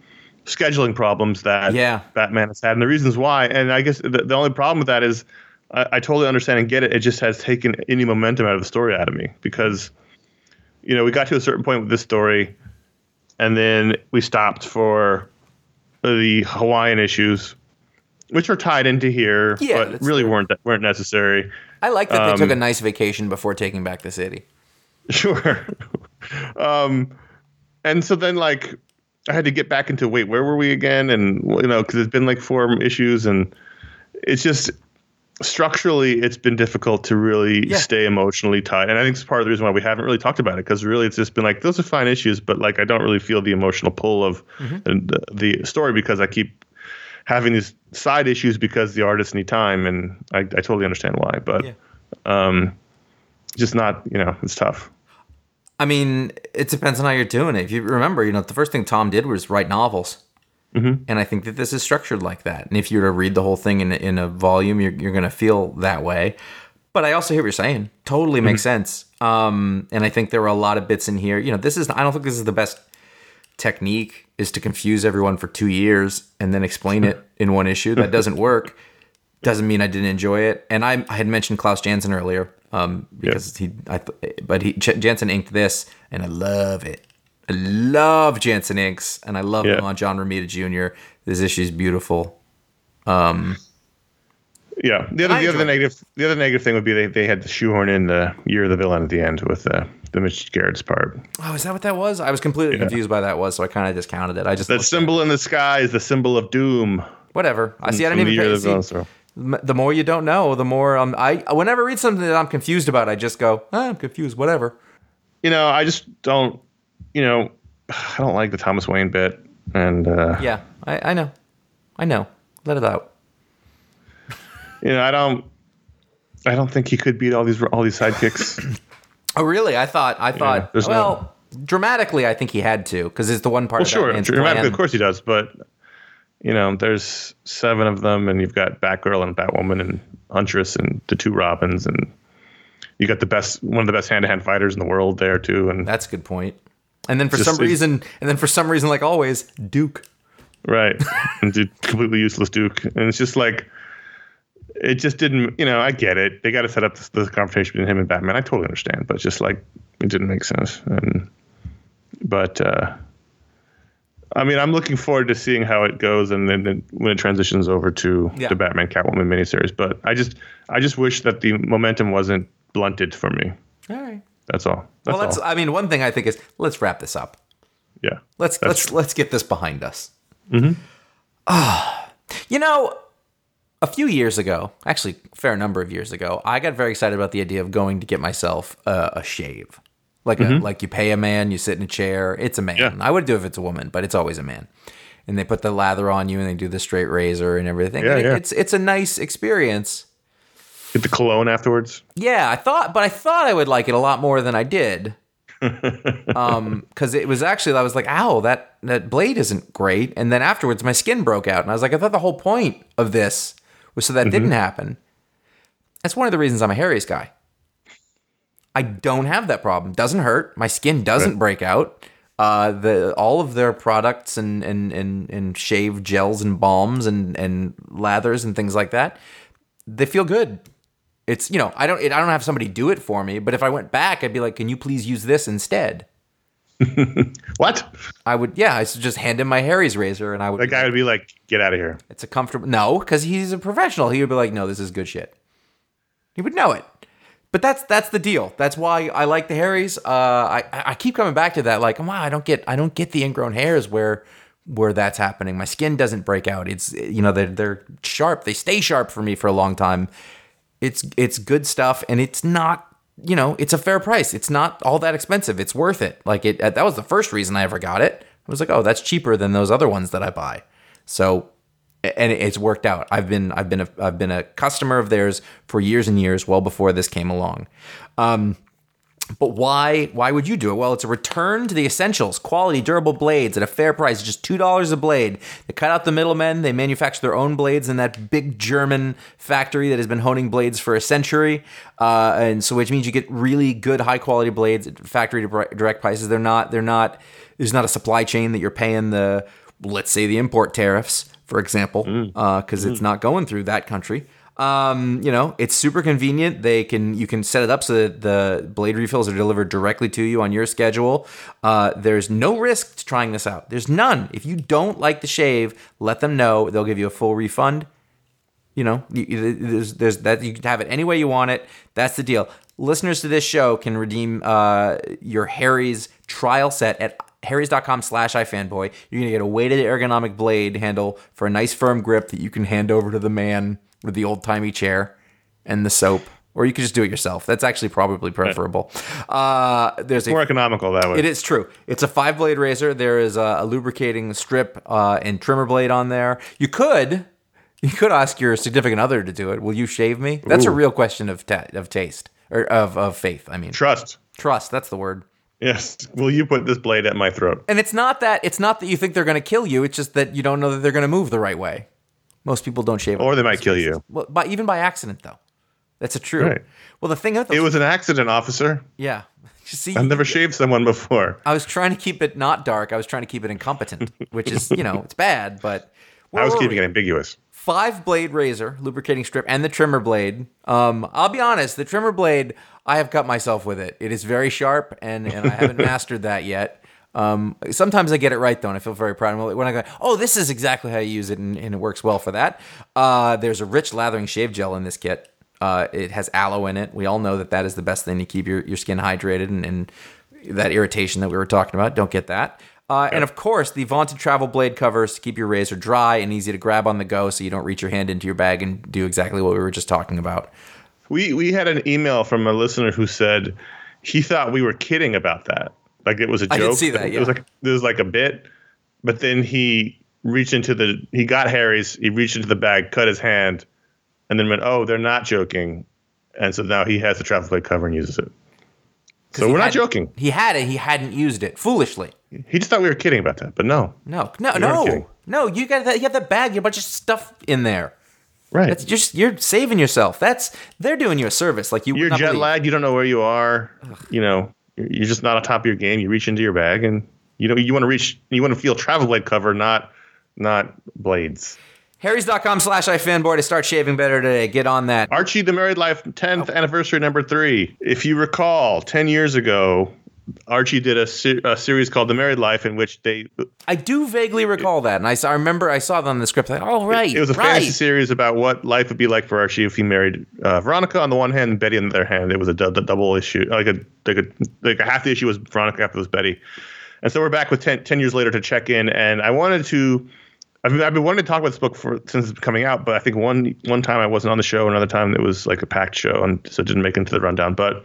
scheduling problems that yeah. Batman has had, and the reasons why. And I guess the, the only problem with that is I, I totally understand and get it. It just has taken any momentum out of the story out of me because, you know, we got to a certain point with this story, and then we stopped for the Hawaiian issues, which are tied into here, yeah, but really true. weren't weren't necessary. I like that um, they took a um, nice vacation before taking back the city. Sure. (laughs) um, and so then like I had to get back into wait, where were we again? And you know, because it's been like four issues, and it's just structurally it's been difficult to really yeah. stay emotionally tied and i think it's part of the reason why we haven't really talked about it because really it's just been like those are fine issues but like i don't really feel the emotional pull of mm-hmm. the, the, story because i keep having these side issues because the artists need time, and I, I totally understand why. But yeah. um, just not, you know, it's tough. I mean, it depends on how you're doing it. If you remember, you know, the first thing Tom did was write novels. Mm-hmm. And I think that this is structured like that. And if you were to read the whole thing in, in a volume, you're, you're going to feel that way. But I also hear what you're saying. Totally makes sense. Um, and I think there were a lot of bits in here. You know, this is I don't think this is the best technique is to confuse everyone for two years and then explain it (laughs) in one issue. That doesn't work. Doesn't mean I didn't enjoy it. And I, I had mentioned Klaus Janson earlier um, because he, I, but he J- Janson inked this, and I love it. I love Janson inks, and I love Yeah. him on John Romita Jr. This issue is beautiful. Yeah. The other, the other negative, the other negative thing would be they, they had to shoehorn in the year of the villain at the end with uh, the Mitch Gerads' part. Oh, is that what that was? I was completely confused by that was, so I kind of discounted it. I just looked- symbol in the sky is the symbol of doom. whatever. I see. I didn't the even pay, the see, villain. So. the more you don't know, the more um, I whenever I read something that I'm confused about, I just go, ah, I'm confused. Whatever. You know, I just don't. You know, (sighs) I don't like the Thomas Wayne bit, and uh, Yeah, I, I know, I know. Let it out. (laughs) you know, I don't. I don't think he could beat all these all these sidekicks. (coughs) Oh, really? I thought. I thought. no- well, dramatically, I think he had to because it's the one part. well, sure, dramatically, plan. of course he does, but you know, there's seven of them, and you've got Batgirl and Batwoman and Huntress and the two Robins, and you got the best, one of the best hand-to-hand fighters in the world there too, and That's a good point. And then for Just- some reason, and then for some reason, like always, Duke. right, (laughs) and completely useless Duke, and it's just like. It just didn't, you know. I get it. They got to set up this, this confrontation between him and Batman. I totally understand, but just like it didn't make sense. And but uh, I mean, I'm looking forward to seeing how it goes, and then then when it transitions over to Yeah. the Batman Catwoman miniseries. But I just, I just wish that the momentum wasn't blunted for me. All right. That's all. That's Well, let's. all. I mean, one thing I think is let's wrap this up. yeah. Let's let's let's get this behind us. Mm-hmm. Ah, you know, a few years ago, actually, a fair number of years ago, I got very excited about the idea of going to get myself a, a shave. Like a, like you pay a man, you sit in a chair. It's a man. Mm-hmm. Yeah. I would do it if it's a woman, but it's always a man. And they put the lather on you, and they do the straight razor and everything. Yeah, And it- yeah. It's it's a nice experience. Get the cologne afterwards. Yeah, I thought, but I thought I would like it a lot more than I did. (laughs) um, because it was actually I was like, "Ow, that that blade isn't great." And then afterwards, my skin broke out, and I was like, "I thought the whole point of this was so that Mm-hmm. didn't happen." That's one of the reasons I'm a Harry's guy. I don't have that problem. Doesn't hurt. My skin doesn't break out. Uh, the all of their products and and and and shave gels and balms and and lathers and things like that, they feel good it's you know I don't I don't have somebody do it for me, but if I went back, I'd be like, can you please use this instead? (laughs) What? I would yeah, I should just hand him my Harry's razor, and I would. That guy would be like, "Get out of here." It's a comfortable no, because he's a professional. He would be like, no, this is good shit. He would know it. But that's that's the deal. That's why I like the Harrys. Uh, I I keep coming back to that. Like, wow, I don't get I don't get the ingrown hairs where where that's happening. My skin doesn't break out. It's you know they're they're sharp. They stay sharp for me for a long time. It's it's good stuff, and it's not you know it's a fair price. It's not all that expensive. It's worth it. Like it that was the first reason I ever got it. I was like, oh, that's cheaper than those other ones that I buy. So and it's worked out. I've been I've been a I've been a customer of theirs for years and years, well before this came along. Um, but why why would you do it? Well, it's a return to the essentials: quality, durable blades at a fair price, just two dollars a blade. They cut out the middlemen. They manufacture their own blades in that big German factory that has been honing blades for a century, uh, and so which means you get really good, high quality blades at factory direct prices. They're not they're not there's not a supply chain that you're paying the let's say the import tariffs, for example, mm. uh, because it's mm. not going through that country. Um, you know, it's super convenient. They can you can set it up so that the blade refills are delivered directly to you on your schedule. Uh, there's no risk to trying this out. There's none. If you don't like the shave, let them know. They'll give you a full refund. You know, you- there's, there's that you can have it any way you want it. That's the deal. Listeners to this show can redeem uh, your Harry's trial set at harrys.com slash ifanboy. You're going to get a weighted ergonomic blade handle for a nice firm grip that you can hand over to the man with the old timey chair and the soap. Or you could just do it yourself. That's actually probably preferable. Uh, there's a More economical that way. it is true. It's a five blade razor. There is a, a lubricating strip uh, and trimmer blade on there. You could, you could ask your significant other to do it. Will you shave me? That's a real question of ta- of taste or of of faith. I mean, Trust. trust. That's the word. Yes. Will you put this blade at my throat? And it's not that it's not that you think they're going to kill you. It's just that you don't know that they're going to move the right way. Most people don't shave. Or they might kill you. Well, by, even by accident though. That's a true. Right. Well, the thing about It was an accident, officer. yeah. (laughs) See, I've never shaved someone before. I was trying to keep it not dark. I was trying to keep it incompetent, (laughs) which is you know it's bad, but I was keeping we? it ambiguous. five blade razor, lubricating strip, and the trimmer blade. Um, I'll be honest, the trimmer blade, I have cut myself with it. It is very sharp, and, and I haven't (laughs) mastered that yet. Um, sometimes I get it right though, and I feel very proud. When I go, oh, this is exactly how you use it, and, and it works well for that. Uh, there's a rich lathering shave gel in this kit. Uh, it has aloe in it. We all know that that is the best thing to keep your, your skin hydrated and, and that irritation that we were talking about. Don't get that. Uh, And of course, the vaunted travel blade covers to keep your razor dry and easy to grab on the go so you don't reach your hand into your bag and do exactly what we were just talking about. We we had an email from a listener who said he thought we were kidding about that. Like it was a joke. I did see that, Yeah. It was like it was like a bit. But then he reached into the he got Harry's, he reached into the bag, cut his hand, and then went, Oh, they're not joking. And so now he has the travel blade cover and uses it. So we're not joking. He had it, he hadn't used it foolishly. He just thought we were kidding about that, but no. No, no, weren't no, no. You got that. You have that bag. You have a bunch of stuff in there. Right. That's just you're saving yourself. That's they're doing you a service. Like you. You're jet lagged. You don't know where you are. You know, you're just not on top of your game. You reach into your bag, and you know you want to reach. You want to feel travel blade cover, not not blades. Harry's.com slash iFanboy to start shaving better today. Get on that. Archie, the Married Life 10th anniversary number three. If you recall, 10 years ago, Archie did a, se- a series called The Married Life, in which they I do vaguely recall that, and I, saw, I remember I saw that on the script. Like, oh right, it was a right. fantasy series about what life would be like for Archie if he married uh, Veronica on the one hand and Betty on the other hand. It was a double issue, like a like a like a half the issue was Veronica, half was Betty. And so we're back with 10, 10 years later to check in, and I wanted to. I've been, I've been wanting to talk about this book for since it's coming out, but I think one one time I wasn't on the show, another time it was like a packed show, and so it didn't make it into the rundown. But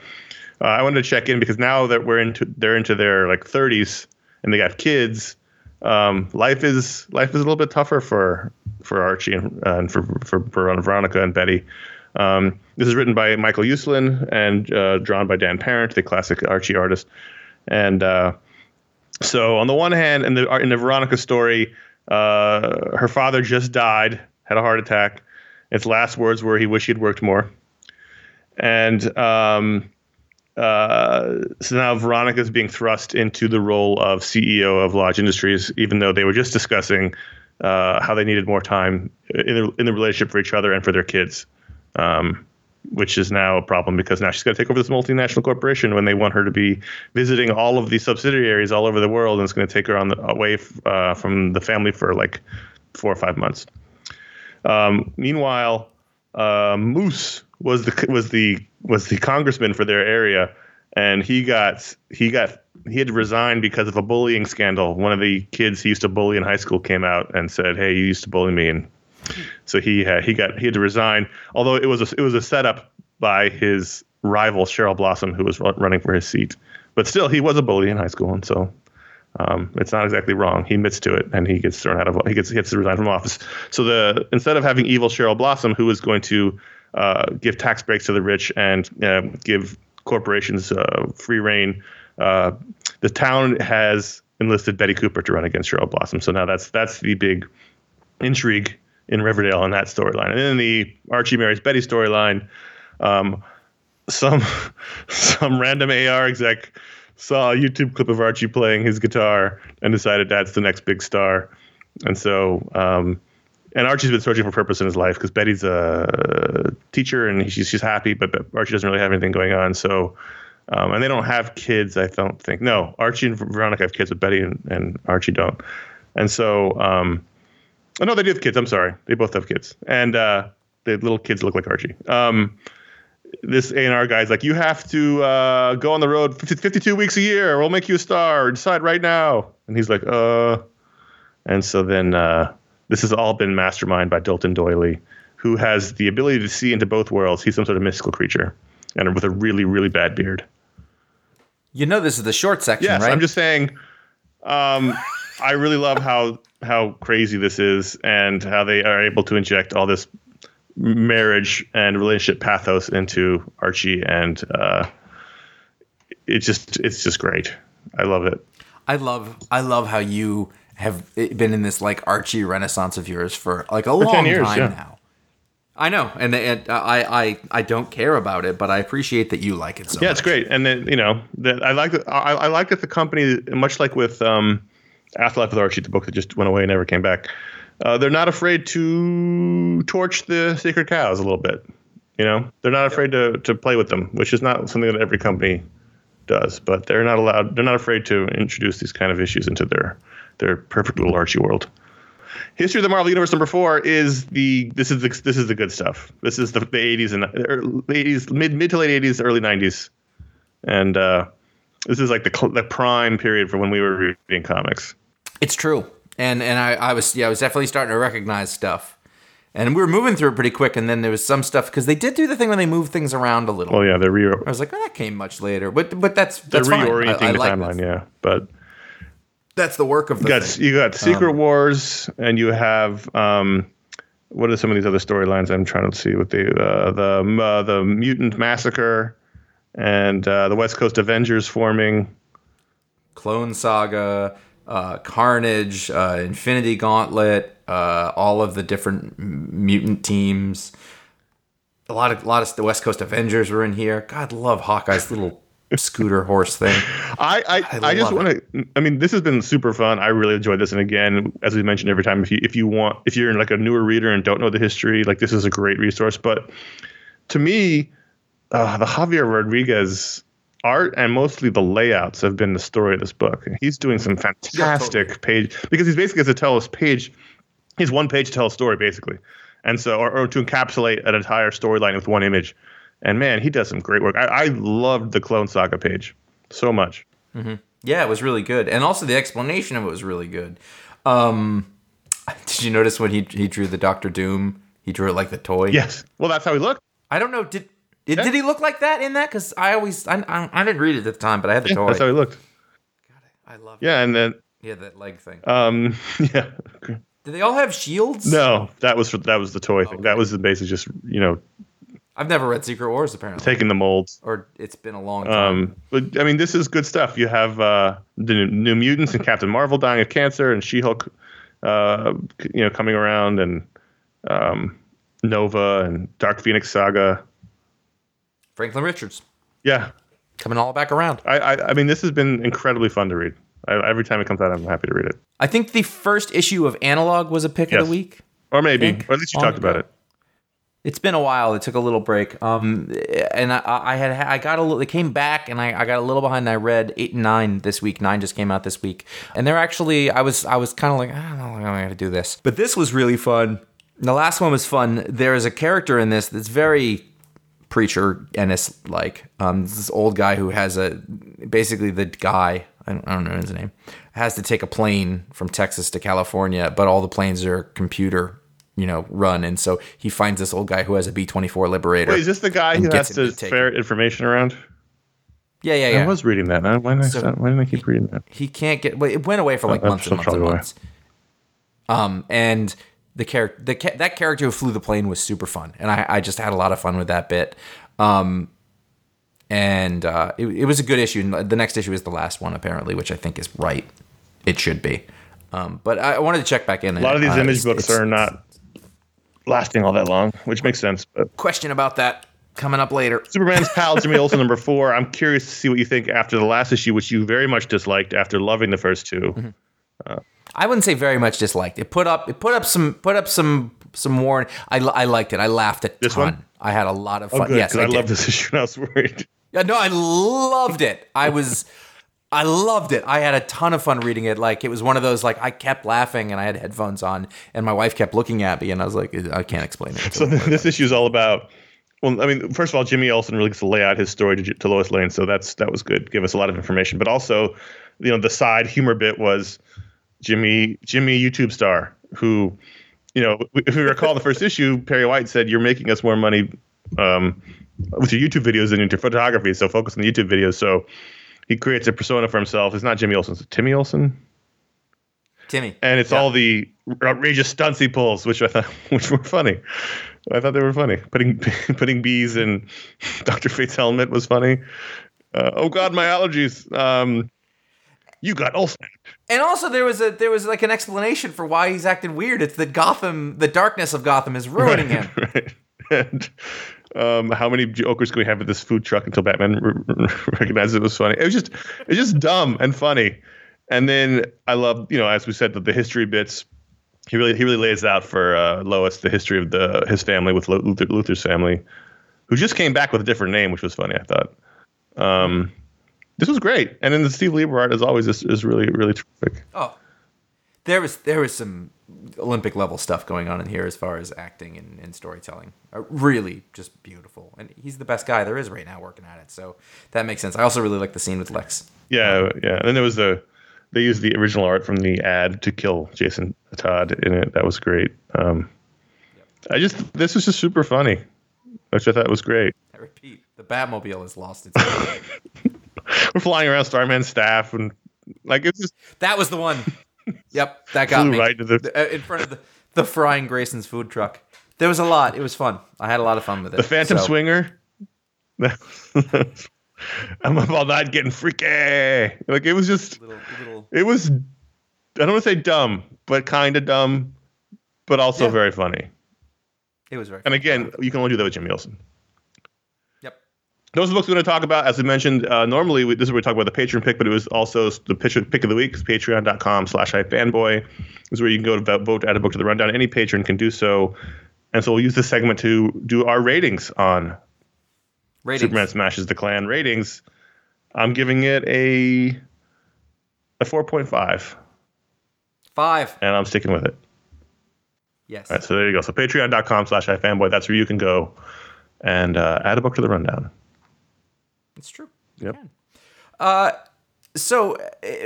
uh, I wanted to check in because now that we're into they're into their like 30s and they got kids, um, life is life is a little bit tougher for for Archie and, uh, and for, for for Veronica and Betty. Um, this is written by Michael Uslan and uh, drawn by Dan Parent, the classic Archie artist. And uh, so, on the one hand, in the in the Veronica story, uh, her father just died, had a heart attack. Its last words were, "He wished he'd worked more." And um, uh, so now Veronica is being thrust into the role of CEO of Lodge Industries, even though they were just discussing uh, how they needed more time in the, in the relationship for each other and for their kids, um, which is now a problem because now she's got to take over this multinational corporation when they want her to be visiting all of these subsidiaries all over the world, and it's going to take her on the, away uh, from the family for like four or five months. Um, meanwhile, uh, Moose was the was the was the congressman for their area, and he got he got he had to resign because of a bullying scandal. One of the kids he used to bully in high school came out and said, "Hey, you used to bully me," and so he had he got he had to resign. Although it was a, it was a setup by his rival Cheryl Blossom, who was running for his seat. But still, he was a bully in high school, and so um, it's not exactly wrong. He admits to it, and he gets thrown out of he gets he gets to resign from office. So the instead of having evil Cheryl Blossom, who is going to uh, give tax breaks to the rich and uh, give corporations uh, free reign, uh, the town has enlisted Betty Cooper to run against Cheryl Blossom. So now that's that's the big intrigue in Riverdale in that storyline. And then the Archie marries Betty storyline. Um, some (laughs) some random AR exec saw a YouTube clip of Archie playing his guitar and decided that's the next big star. And so, um, and Archie's been searching for purpose in his life because Betty's a teacher and she's she's happy, but, Archie doesn't really have anything going on. So, um, and they don't have kids, I don't think. No, Archie and Veronica have kids, but Betty and, and Archie don't. And so, um, oh no, they do have kids. I'm sorry, they both have kids, and uh, the little kids look like Archie. Um, this A&R guy's like, you have to uh, go on the road 50, 52 weeks a year. We'll make you a star. Decide right now. And he's like, uh. And so then uh, this has all been masterminded by Dilton Doily, who has the ability to see into both worlds. He's some sort of mystical creature, and with a really, really bad beard. You know this is the short section, Yes, right? I'm just saying. Um, I really love how how crazy this is, and how they are able to inject all this marriage and relationship pathos into Archie, and uh, it just it's just great. I love it. I love I love how you have been in this like Archie renaissance of yours for like a long years, time yeah. now. I know, and, and I, I I don't care about it, but I appreciate that you like it so Yeah, much. it's great, and then you know, that I like that. I, I like that the company, much like with um, Afterlife with Archie, the book that just went away and never came back. Uh, they're not afraid to torch the sacred cows a little bit. You know, they're not afraid to to play with them, which is not something that every company does. But they're not allowed. They're not afraid to introduce these kind of issues into their their perfect little Archie world. History of the Marvel Universe number four is the this is the this is the good stuff. This is the, the 80s and er, the 80s mid mid to late 80s early 90s, and uh, this is like the the prime period for when we were reading comics. It's true, and and I, I was yeah I was definitely starting to recognize stuff, and we were moving through it pretty quick, and then there was some stuff because they did do the thing when they moved things around a little. Well, yeah, they're re- I was like, oh, that came much later, but but that's they're that's fine. I- reorienting I the like timeline. this. Yeah, but That's the work of the you got thing. you got Secret Um, Wars, and you have um, what are some of these other storylines? I'm trying to see what the uh, the uh, the mutant massacre, and uh, the West Coast Avengers forming. Clone Saga, uh, Carnage, uh, Infinity Gauntlet, uh, all of the different mutant teams. A lot of a lot of the West Coast Avengers were in here. God, love Hawkeye's little scooter horse thing. I I, I I, just want to. I mean, this has been super fun. I really enjoyed this, and again, as we mentioned every time, if you if you want, if you're like a newer reader and don't know the history, like this is a great resource. But to me, uh, the Javier Rodriguez art and mostly the layouts have been the story of this book. He's doing some fantastic page because he's basically has to tell us page. He's one page to tell a story basically, and so or, or to encapsulate an entire storyline with one image. And man, he does some great work. I, I loved the Clone Saga page so much. Yeah, it was really good, and also the explanation of it was really good. Um, (laughs) did you notice when he he drew the Doctor Doom? He drew it like the toy. Yes. Well, that's how he looked. I don't know. Did did, Yeah. did he look like that in that? Because I always I, I I didn't read it at the time, but I had the toy. That's how he looked. I love. It. Yeah, and then Yeah, that leg thing. um (laughs) yeah. Do they all have shields? No, that was that was the toy thing. That was the basically just you know I've never read Secret Wars apparently, taking the molds. or it's been a long time. Um, but I mean, this is good stuff. You have uh, the new, new mutants and Captain Marvel dying of cancer, and She-Hulk, uh, you know, coming around, and um, Nova and Dark Phoenix Saga. Franklin Richards Yeah, coming all back around. I, I, I mean, this has been incredibly fun to read. I, every time it comes out, I'm happy to read it. I think the first issue of Analog was a pick Yes. of the week. Or maybe, or at least you talked about it. It's been a while. It took a little break. Um, and I, I had I got a little. They came back, and I, I got a little behind. I read eight and nine this week. Nine just came out this week, and they're actually. I was I was kind of like I don't know how I'm gonna do this, but this was really fun. The last one was fun. There is a character in this that's very preacher Ennis like. Um, this old guy who has a basically the guy. I don't know his name. Has to take a plane from Texas to California, but all the planes are computer, you know, run, and so he finds this old guy who has a B twenty four Liberator. Wait, is this the guy who gets has to to ferret information around? yeah, yeah, yeah. I was reading that. Why didn't, I, So- why didn't I keep reading that? he can't get. Well, it went away for like Uh, months and months and months. Um, and the character, the ca- that character who flew the plane was super fun, and I, I just had a lot of fun with that bit. Um, and uh, it, it was a good issue. And The next issue is the last one, apparently, which I think is right. It should be. Um, but I I wanted to check back in. A lot of these uh, image books are not lasting all that long, which makes sense. But Question about that coming up later. (laughs) Superman's pal Jimmy Olsen number four. I'm curious to see what you think after the last issue, which you very much disliked after loving the first 2 Mm-hmm. I wouldn't say very much disliked. It put up it put up some put up some some warning. I, I liked it. I laughed a This ton. one? I had a lot of Oh, fun. good, yes, I, did. love this issue I was worried. Yeah, no, I loved it. I was, I loved it. I had a ton of fun reading it. Like it was one of those like I kept laughing and I had headphones on and my wife kept looking at me and I was like, I can't explain it. So this issue is all about. Well, I mean, first of all, Jimmy Olsen really gets to lay out his story to, to Lois Lane, so that's that was good. Give us a lot of information, but also, you know, the side humor bit was Jimmy Jimmy YouTube star who, you know, if we recall the first issue, Perry White said, "You're making us more money um, with your YouTube videos than your photography, so focus on the YouTube videos." So he creates a persona for himself. It's not Jimmy Olsen, it's Timmy Olsen Timmy. and it's all the outrageous stunts he pulls, which I thought (laughs) which were funny. I thought they were funny. Putting (laughs) putting bees in (laughs) Doctor Fate's helmet was funny. Uh, oh God, my allergies. Um, you got Olsen. And also there was a there was like an explanation for why he's acting weird. It's that Gotham, the darkness of Gotham, is ruining him. right. and um, how many jokers can we have at this food truck until Batman r- r- recognizes it was funny? It was just it's just dumb and funny. And then I love, you know, as we said, the, the history bits. He really he really lays out for uh, Lois the history of the his family with Luthor, Luthor's family, who just came back with a different name, which was funny. I thought. Um, this was great, and then the Steve Lieber art, as always, is, is really really terrific. Oh, there was there was some Olympic level stuff going on in here as far as acting and, and storytelling. Uh, really, just beautiful, and he's the best guy there is right now working at it. So that makes sense. I also really like the scene with Lex. Yeah, yeah. And then there was the they used the original art from the ad to kill Jason Todd in it. That was great. Um, I just this was just super funny, which I thought was great. I repeat, the Batmobile has lost its. (laughs) We're flying around Starman's staff and like it's just that was the one. Yep, that got Flew me right to the- Uh, in front of the the frying Grayson's food truck. There was a lot. It was fun. I had a lot of fun with it. the Phantom So- Swinger. (laughs) I'm all night getting freaky. Like it was just Little, little, it was. I don't want to say dumb, but kind of dumb, but also Yeah. very funny. it was very. And again, you can only do that with Jimmy Olsen. Those are the books we're going to talk about. As I mentioned, uh, normally we, this is where we talk about the Patreon pick, but it was also the pick of the week. Patreon.com slash fanboy. This is where you can go to vote, vote, add a book to the rundown. Any patron can do so. And so we'll use this segment to do our ratings on Ratings. Superman Smashes the Klan ratings. I'm giving it a a 4.5, Five. and I'm sticking with it. Yes. All right, so there you go. So patreon.com slash fanboy. That's where you can go and uh, add a book to the rundown. It's true. Yep. Uh, so uh,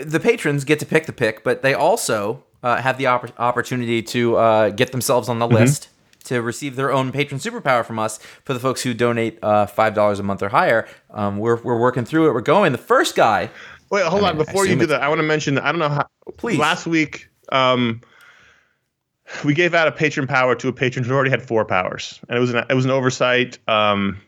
the patrons get to pick the pick, but they also uh, have the oppor- opportunity to uh, get themselves on the list to receive their own patron superpower from us. For the folks who donate uh, five dollars a month or higher, um, we're we're working through it. We're going. The first guy. Wait, hold I on. mean, I Before you do that, I want to mention. I don't know how. Please. Last week, um, we gave out a patron power to a patron who already had four powers, and it was an it was an oversight. Um,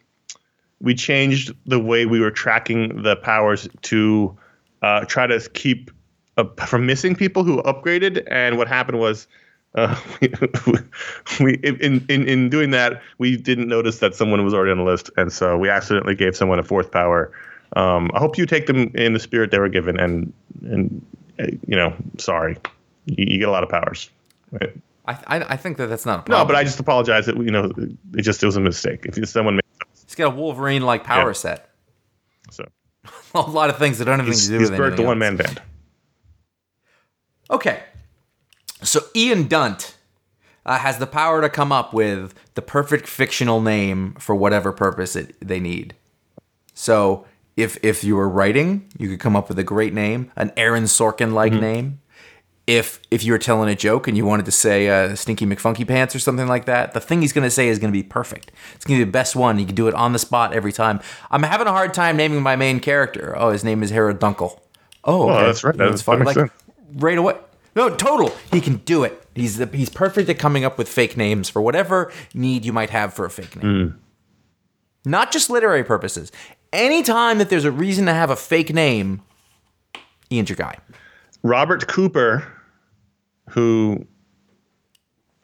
we changed the way we were tracking the powers to uh, try to keep uh, from missing people who upgraded. And what happened was. Uh, (laughs) we, we in, in in doing that we didn't notice that someone was already on the list, and so we accidentally gave someone a fourth power. Um, I hope you take them in the spirit they were given, and and uh, you know, sorry, you, you get a lot of powers. Right? I, I I think that that's not a No, but I just apologize that you know it just it was a mistake. If someone made He's got a Wolverine like power Yeah. set. so, (laughs) A lot of things that don't have anything he's, to do he's with Bert anything the one man band. Okay. So Ian Dunt uh, has the power to come up with the perfect fictional name for whatever purpose it, they need. So if if you were writing, you could come up with a great name, an Aaron Sorkin like name. If if you were telling a joke and you wanted to say uh, Stinky McFunky Pants or something like that, the thing he's going to say is going to be perfect. It's going to be the best one. You can do it on the spot every time. I'm having a hard time naming my main character. Oh, his name is Harold Dunkel. Oh, okay. that's right. That- That's that Like, sense. right away. No, total. He can do it. He's the, he's perfect at coming up with fake names for whatever need you might have for a fake name. Not just literary purposes. Anytime that there's a reason to have a fake name, Ian's your guy. Robert Cooper, who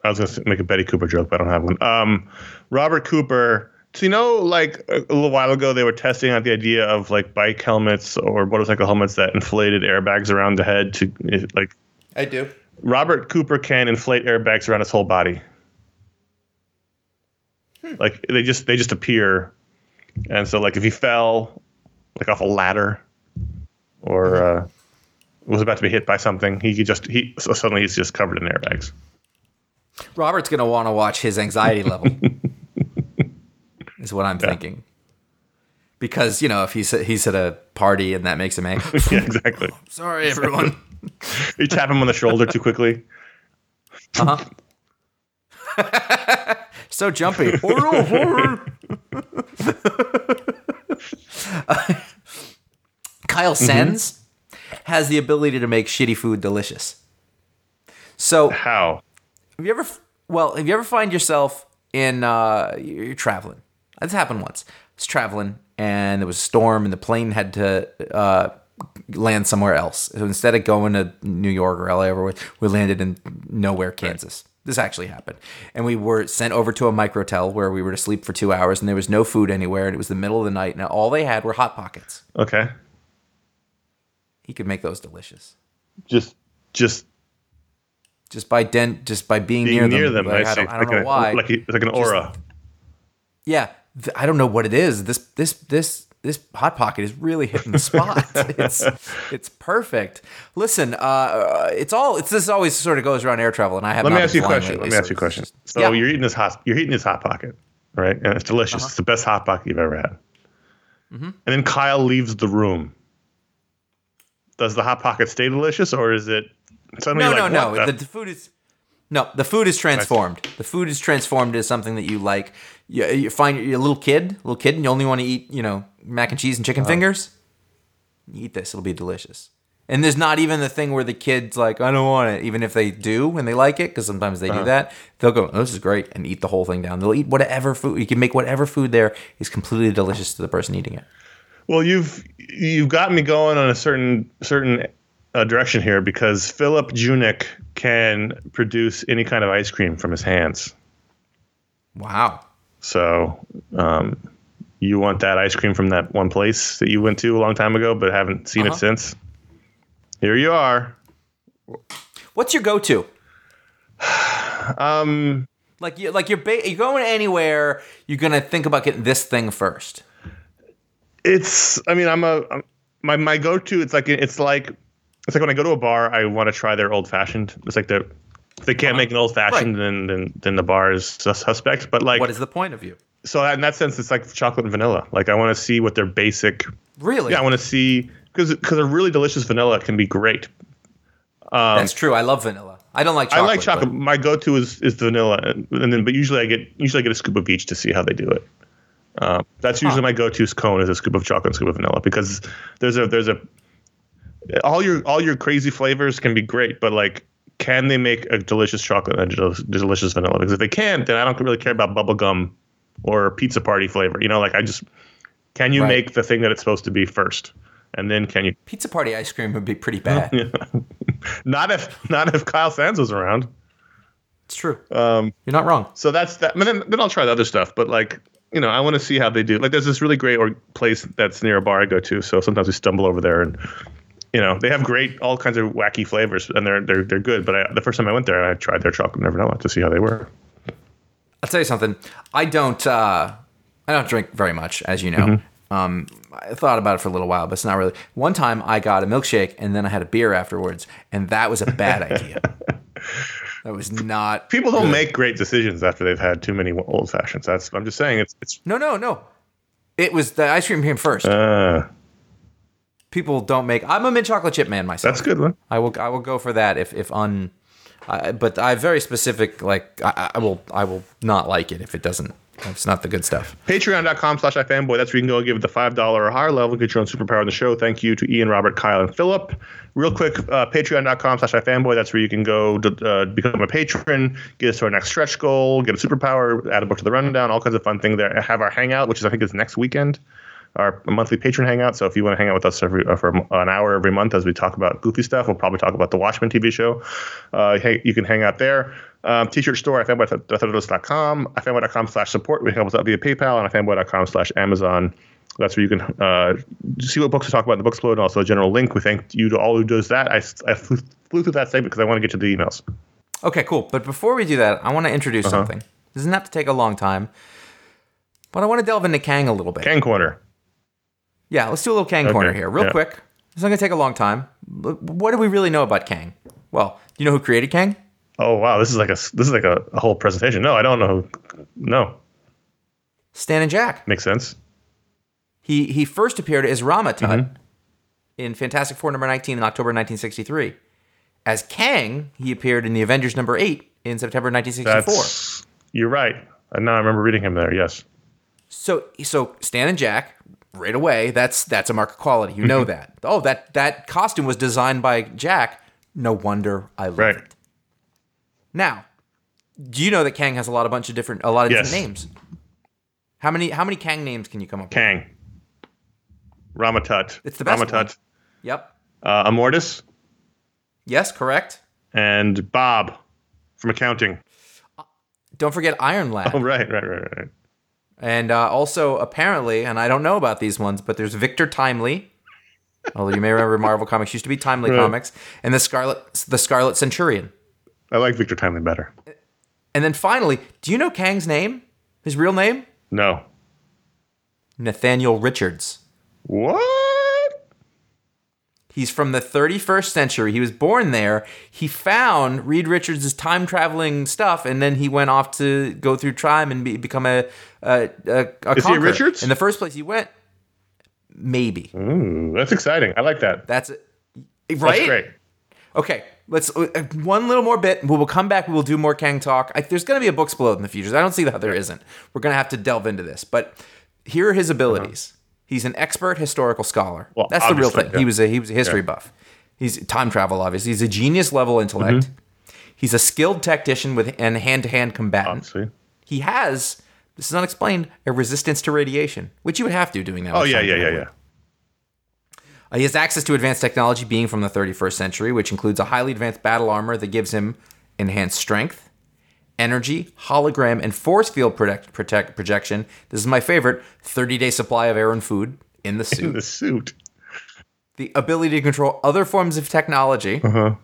I was going to make a Betty Cooper joke, but I don't have one. Um, Robert Cooper. So you know, like a, little while ago, they were testing out the idea of like bike helmets or motorcycle helmets that inflated airbags around the head to like. I do. Robert Cooper can inflate airbags around his whole body. Like they just they just appear, and so like if he fell, like off a ladder, or uh, was about to be hit by something, he could just he so suddenly he's just covered in airbags. Robert's going to want to watch his anxiety level, (laughs) is what I'm thinking. Because, you know, if he's, he's at a party and that makes him (laughs) angry. yeah, exactly. (laughs) Sorry, everyone. You tap him on the shoulder too quickly. Uh huh. so jumpy. Kyle Saenz has the ability to make shitty food delicious. So, How? have you ever, well, have you ever find yourself in, uh, you're traveling? This happened once. I was traveling and there was a storm and the plane had to uh, land somewhere else. So instead of going to New York or LA or we landed in nowhere, Kansas. This actually happened, and we were sent over to a microtel where we were to sleep for two hours, and there was no food anywhere, and it was the middle of the night, and all they had were hot pockets. Okay. He could make those delicious Just just just by dent, just by being, being near, near them. I I don't, I don't like know a, why. Like, a- like an aura. yeah, th- I don't know what it is. This this this this hot pocket is really hitting the spot. (laughs) it's it's perfect. Listen, uh, it's all it's this always sort of goes around air travel, and I have. Let me ask you a question. lately, Let me ask you a question. just- So yeah. you're eating this hot you're eating this hot pocket, right? And it's delicious. Uh-huh. It's the best hot pocket you've ever had. Mm-hmm. And then Kyle leaves the room. Does the hot pocket stay delicious, or is it suddenly no, like, no, no. the- The, food is no. The food is transformed. The food is transformed into something that you like. You, you find you're a little kid, little kid, and you only want to eat, you know, mac and cheese and chicken fingers. You eat this; it'll be delicious. And there's not even the thing where the kids like, I don't want it, even if they do and they like it, because sometimes they Uh-huh. do that. They'll go, oh, this is great, and eat the whole thing down. They'll eat whatever food you can make. Whatever food there is completely delicious to the person eating it. Well, you've you've got me going on a certain certain uh, direction here because Philip Junek can produce any kind of ice cream from his hands. Wow. So, um, you want that ice cream from that one place that you went to a long time ago, but haven't seen Uh-huh. it since? Here you are. What's your go-to? (sighs) Um, Like you, like you're ba- you're going anywhere, you're gonna think about getting this thing first. It's. I mean, I'm a I'm, my my go to. It's like it's like it's like when I go to a bar, I want to try their old fashioned. It's like the if they can't make an old fashioned, Uh-huh. Right. then then then the bar is suspect. But like, What is the point of you? so in that sense, it's like chocolate and vanilla. Like I want to see what their basic. Really? Yeah, I want to see because because a really delicious vanilla can be great. That's true. I love vanilla. I don't like chocolate. I like chocolate. My go-to is is vanilla, and, and then but usually I get usually I get a scoop of each to see how they do it. Uh, that's usually my go-to cone is a scoop of chocolate and scoop of vanilla because there's a there's a all your all your crazy flavors can be great, but like can they make a delicious chocolate and a delicious vanilla? Because if they can't, then I don't really care about bubblegum or pizza party flavor. You know, like I just can you Right. make the thing that it's supposed to be first, and then can you Pizza party ice cream would be pretty bad. (laughs) not if not if Kyle Saenz was around. It's true. Um, You're not wrong. So that's that. But then, then I'll try the other stuff. But like, you know, I want to see how they do. Like, there's this really great or place that's near a bar I go to. So sometimes we stumble over there, and you know, they have great all kinds of wacky flavors, and they're they're they're good. But I, the first time I went there, I tried their chocolate and vanilla to see how they were. I'll tell you something. I don't. Uh, I don't drink very much, as you know. Mm-hmm. Um, I thought about it for a little while, but it's not really. One time, I got a milkshake and then I had a beer afterwards, and that was a bad idea. (laughs) That was not. People don't good. make great decisions after they've had too many old fashions. That's I'm just saying. It's it's. No, no, no. It was the ice cream came first. Uh, People don't make. I'm a mint chocolate chip man myself. that's a good one. I will. I will go for that if if un. I, but I very specific. Like I, I will. I will not like it if it doesn't. It's not the good stuff. Patreon.com slash iFanboy. That's where you can go give the $5 or higher level, get your own superpower on the show. Thank you to Ian, Robert, Kyle, and Philip. Real quick, uh, patreon.com slash iFanboy. That's where you can go to uh, become a patron, get us to our next stretch goal, get a superpower, add a book to the rundown, all kinds of fun things there. Have our hangout, which is, I think, is next weekend. Our monthly patron hangout. So if you want to hang out with us every, uh, for an hour every month as we talk about goofy stuff, we'll probably talk about the Watchmen TV show. Uh, hey, you can hang out there. Um, t-shirt store, ifanboy.com, ifanboy.com slash support. We can help us out via PayPal and ifanboy.com slash Amazon. That's where you can uh, see what books to talk about in the book explode and also a general link. We thank you to all who does that. I, I flew, flew through that segment because I want to get to the emails. Okay, cool. But before we do that, I want to introduce Uh-huh. something. Doesn't have to take a long time, but I want to delve into Kang a little bit. Kang Corner. Yeah, let's do a little Kang corner here, real yeah. quick. It's not gonna take a long time. What do we really know about Kang? Well, do you know who created Kang? Oh wow, this is like a this is like a, a whole presentation. No, I don't know. Who, no, Stan and Jack. makes sense. He he first appeared as Ramatut Mm-hmm. in Fantastic Four number 19 in October 1963. As Kang, he appeared in the Avengers number 8 in September 1964. That's you're right. And now I remember reading him there. Yes. So so Stan and Jack right away. That's that's a mark of quality. You know that. Oh, that that costume was designed by Jack. No wonder I love Right. it. Now, do you know that Kang has a lot of bunch of different a lot of Yes. different names? How many how many Kang names can you come up with? Kang. Ramatut. It's the best Ramatut. one. Yep. Uh, Immortus Yes, correct. and Bob from accounting. don't forget Iron Lad. Oh, right, right, right, right. And uh, also, apparently, and I don't know about these ones, but there's Victor Timely. Although you may remember Marvel Comics used to be Timely Right. Comics, and the Scarlet the Scarlet Centurion. I like Victor Timely better. And then finally, do you know Kang's name? His real name? No. Nathaniel Richards. What? He's from the 31st century. He was born there. He found Reed Richards' time traveling stuff, and then he went off to go through time and be, become a a, a, a Is he. Richards? In the first place he went, maybe. Ooh, that's exciting. I like that. That's it. That's Right? great. Okay, let's uh, one little more bit. We will come back. We will do more Kang talk. I, there's going to be a book explode in the future. I don't see how there isn't. We're going to have to delve into this. But here are his abilities. He's an expert historical scholar. Well, That's the real thing. yeah. He was a he was a history Yeah. buff. He's time travel. Obviously, he's a genius level intellect. Mm-hmm. He's a skilled tactician with and hand to hand combatant. Obviously. He has this is unexplained a resistance to radiation, which you would have to doing that. Oh yeah, yeah, yeah, yeah. Uh, he has access to advanced technology, being from the 31st century, which includes a highly advanced battle armor that gives him enhanced strength, energy, hologram, and force field protect, protect, projection. This is my favorite 30 day supply of air and food in the suit. In The suit. the ability to control other forms of technology. Uh-huh.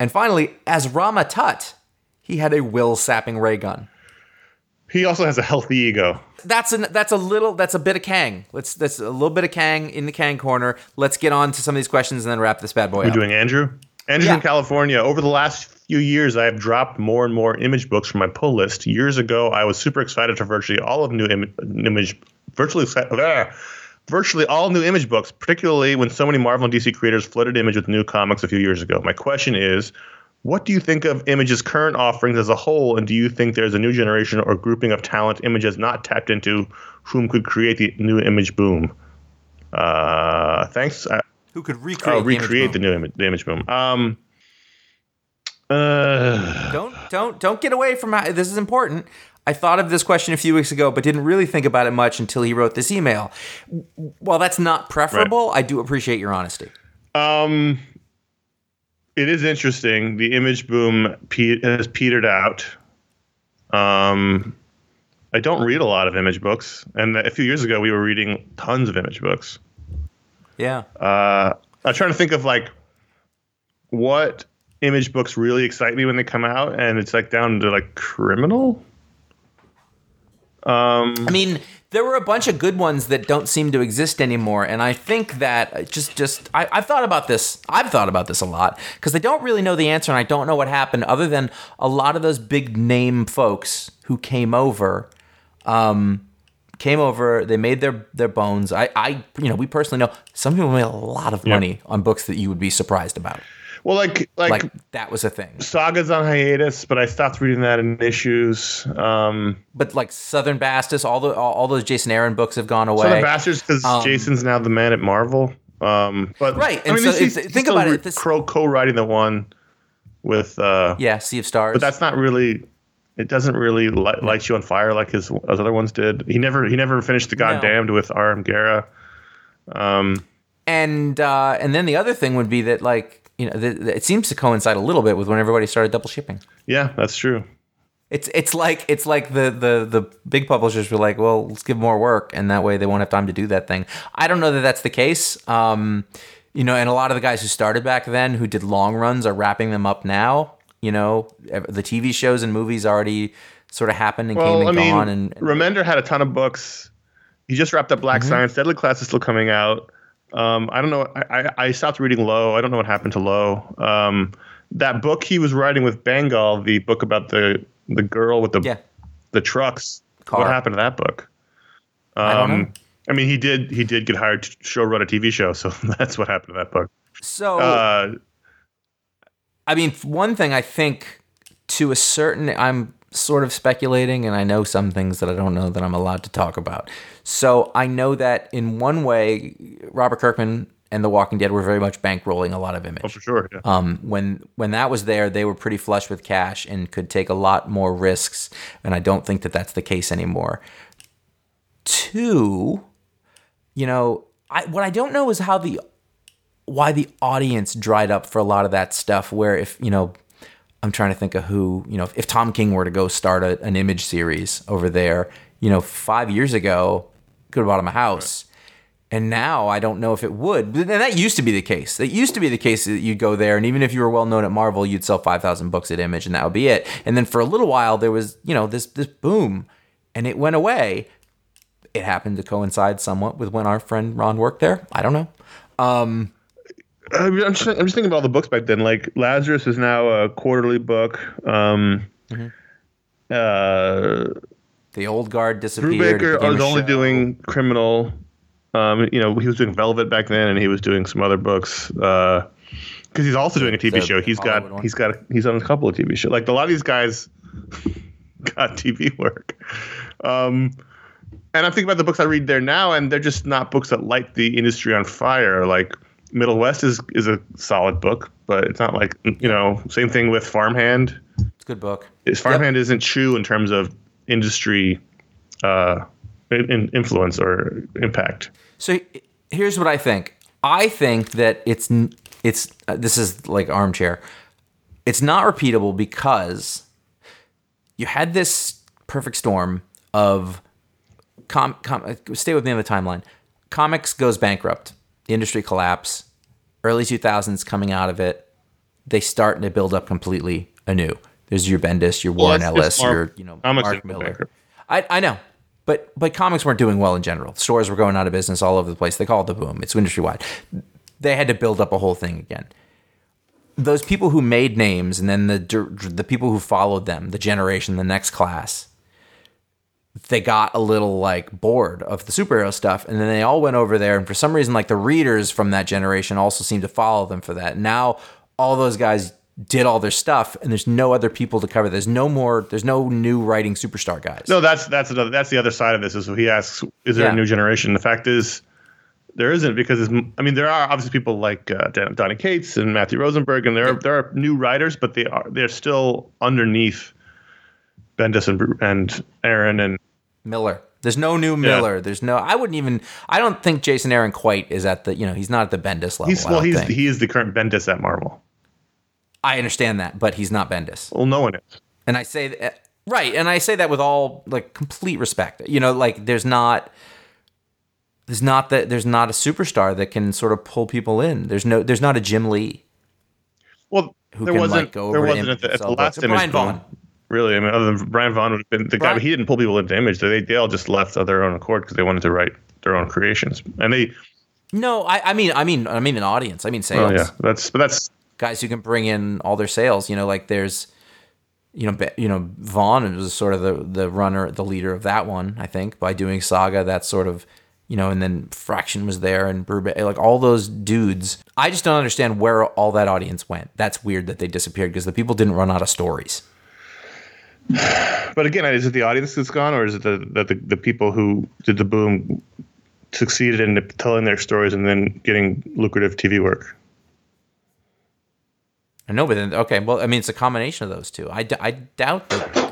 And finally, as Rama Tut, he had a will sapping ray gun. He also has a healthy ego. That's a that's a little that's a bit of Kang. Let's that's a little bit of Kang in the Kang corner. Let's get on to some of these questions and then wrap this bad boy up. We're up. doing Andrew. Andrew's Yeah. in California. Over the last few years, I have dropped more and more image books from my pull list. Years ago, I was super excited for virtually all of new Im- image, virtually exci- ah, virtually all new image books, particularly when so many Marvel and DC creators flooded image with new comics a few years ago. My question is, what do you think of Image's current offerings as a whole, and do you think there's a new generation or grouping of talent Image has not tapped into, whom could create the new image boom? Uh, thanks. I, Who could recreate, Oh, the image recreate the new image, the image boom. Um, uh, Don't don't don't get away from how, this is important. I thought of this question a few weeks ago, but didn't really think about it much until he wrote this email. While that's not preferable, I do appreciate your honesty. um, it is interesting. The image boom pe- has petered out. Um, I don't read a lot of image books, and a few years ago we were reading tons of image books. Yeah. Uh, I'm trying to think of like what image books really excite me when they come out, and it's like down to like criminal. Um, I mean, there were a bunch of good ones that don't seem to exist anymore, and I think that uh, just just I, I've thought about this. I've thought about this a lot because I don't really know the answer, and I don't know what happened other than a lot of those big name folks who came over. Um, came over they made their their bones i i you know we personally know some people made a lot of money on books that you would be surprised about well, like like, like that was a thing Saga's on hiatus, but I stopped reading that in issues. Um, but like southern bastards all the all, all those jason aaron books have gone away Southern Bastards because Um, Jason's now the man at Marvel. Um, but Right, I and mean, so he's- he's think still about it, re- this- co- co-writing the one with, uh, yeah sea of stars but that's not really. It doesn't really light, light you on fire like his, his other ones did. He never he never finished the Goddamned with R.M. Guerra. Um, and uh, and then the other thing would be that like you know th- th- it seems to coincide a little bit with when everybody started double shipping. yeah, that's true. It's it's like it's like the the the big publishers were like, well, let's give more work, and that way they won't have time to do that thing. I don't know that that's the case. Um, you know, and a lot of the guys who started back then who did long runs are wrapping them up now. You know, the TV shows and movies already sort of happened and came Well, I and mean, gone, and, and Remender had a ton of books. He just wrapped up Black Mm-hmm. Science. Deadly Class is still coming out. Um, I don't know. I, I, I stopped reading Low. I don't know what happened to Low. Um, that book he was writing with Bengal, the book about the the girl with the yeah, the trucks. Car. What happened to that book? Um, I don't know. I mean, he did he did get hired to show run a TV show, so (laughs) that's what happened to that book. so. Uh, I mean, one thing I think to a certain, I'm sort of speculating, and I know some things that I don't know that I'm allowed to talk about. So I know that in one way, Robert Kirkman and The Walking Dead were very much bankrolling a lot of image. oh, for sure. Yeah. Um, when when that was there, they were pretty flush with cash and could take a lot more risks, and I don't think that that's the case anymore. Two, you know, I what I don't know is how the why the audience dried up for a lot of that stuff. Where if you know, I'm trying to think of who, you know, if Tom King were to go start a, an image series over there, you know, five years ago, could have bought him a house. And now I don't know if it would. And that used to be the case. It used to be the case that you'd go there, and even if you were well known at Marvel, you'd sell 5,000 books at Image, and that would be it. And then for a little while, there was, you know, this, this boom, and it went away. It happened to coincide somewhat with when our friend Ron worked there. I don't know. Um, I'm just, I'm just thinking about all the books back then. Like Lazarus is now a quarterly book. Um, Mm-hmm. uh, the old guard disappeared. it Brubaker was only show. doing criminal. Um, you know, he was doing Velvet back then, and he was doing some other books. Because he's also doing a TV show. He's got one. he's got he's on a couple of TV shows. Like a lot of these guys (laughs) got TV work. Um, and I'm thinking about the books I read there now, and they're just not books that light the industry on fire. Like Middle West is is a solid book, but it's not like you know. Same thing with Farmhand. It's a good book. Is Farmhand isn't true in terms of industry uh, in, in influence or impact. So here's what I think. I think that it's it's uh, this is like armchair. It's not repeatable because you had this perfect storm of com, com stay with me on the timeline. Comics goes bankrupt. Industry collapse. Early 2000s coming out of it. They start to build up completely anew. There's your Bendis, your Warren Ellis, it's Mar- your you know Mark Millar. I, I know, but but comics weren't doing well in general. Stores were going out of business all over the place. They call it the boom. It's industry wide. They had to build up a whole thing again. Those people who made names, and then the the people who followed them, the generation, the next class, they got a little like bored of the superhero stuff, and then they all went over there. And for some reason, like the readers from that generation also seemed to follow them for that. Now all those guys did all their stuff, and there's no other people to cover. There's no more. There's no new writing superstar guys. No, that's that's another that's the other side of this. Is he asks, is there Yeah. a new generation? The fact is, there isn't because it's, I mean there are obviously people like uh, Donny Cates and Matthew Rosenberg, and there are, there are new writers, but they are they're still underneath Bendis and and Aaron and Millar. There's no new Millar. There's no. I wouldn't even. I don't think Jason Aaron quite is at the. You know, he's not at the Bendis level. he's well he's think. he is the current Bendis at Marvel. I understand that, but he's not Bendis. Well, no one is. And I say that right, and I say that with all like complete respect. You know, like there's not. There's not that. There's not a superstar that can sort of pull people in. There's no. There's not a Jim Lee. Well, Who there can, wasn't like, go there over wasn't at the, at the last books. image Brian. Vaughan. Really, I mean, other than Brian Vaughan would have been the guy, but he didn't pull people into Image. They they all just left of their own accord because they wanted to write their own creations, and they No, I, I mean, I mean, I mean an audience. I mean sales. Oh yeah, that's but that's guys who can bring in all their sales. You know, like there's, you know, you know, Vaughan was sort of the the runner, the leader of that one. I think by doing Saga, that sort of, you know, and then Fraction was there and Brubaker, like all those dudes. I just don't understand where all that audience went. That's weird that they disappeared because the people didn't run out of stories. But again, is it the audience that's gone, or is it the the, the, people who did the boom succeeded in telling their stories and then getting lucrative TV work? I know, but then okay, well, I mean, it's a combination of those two. I, d- I doubt that.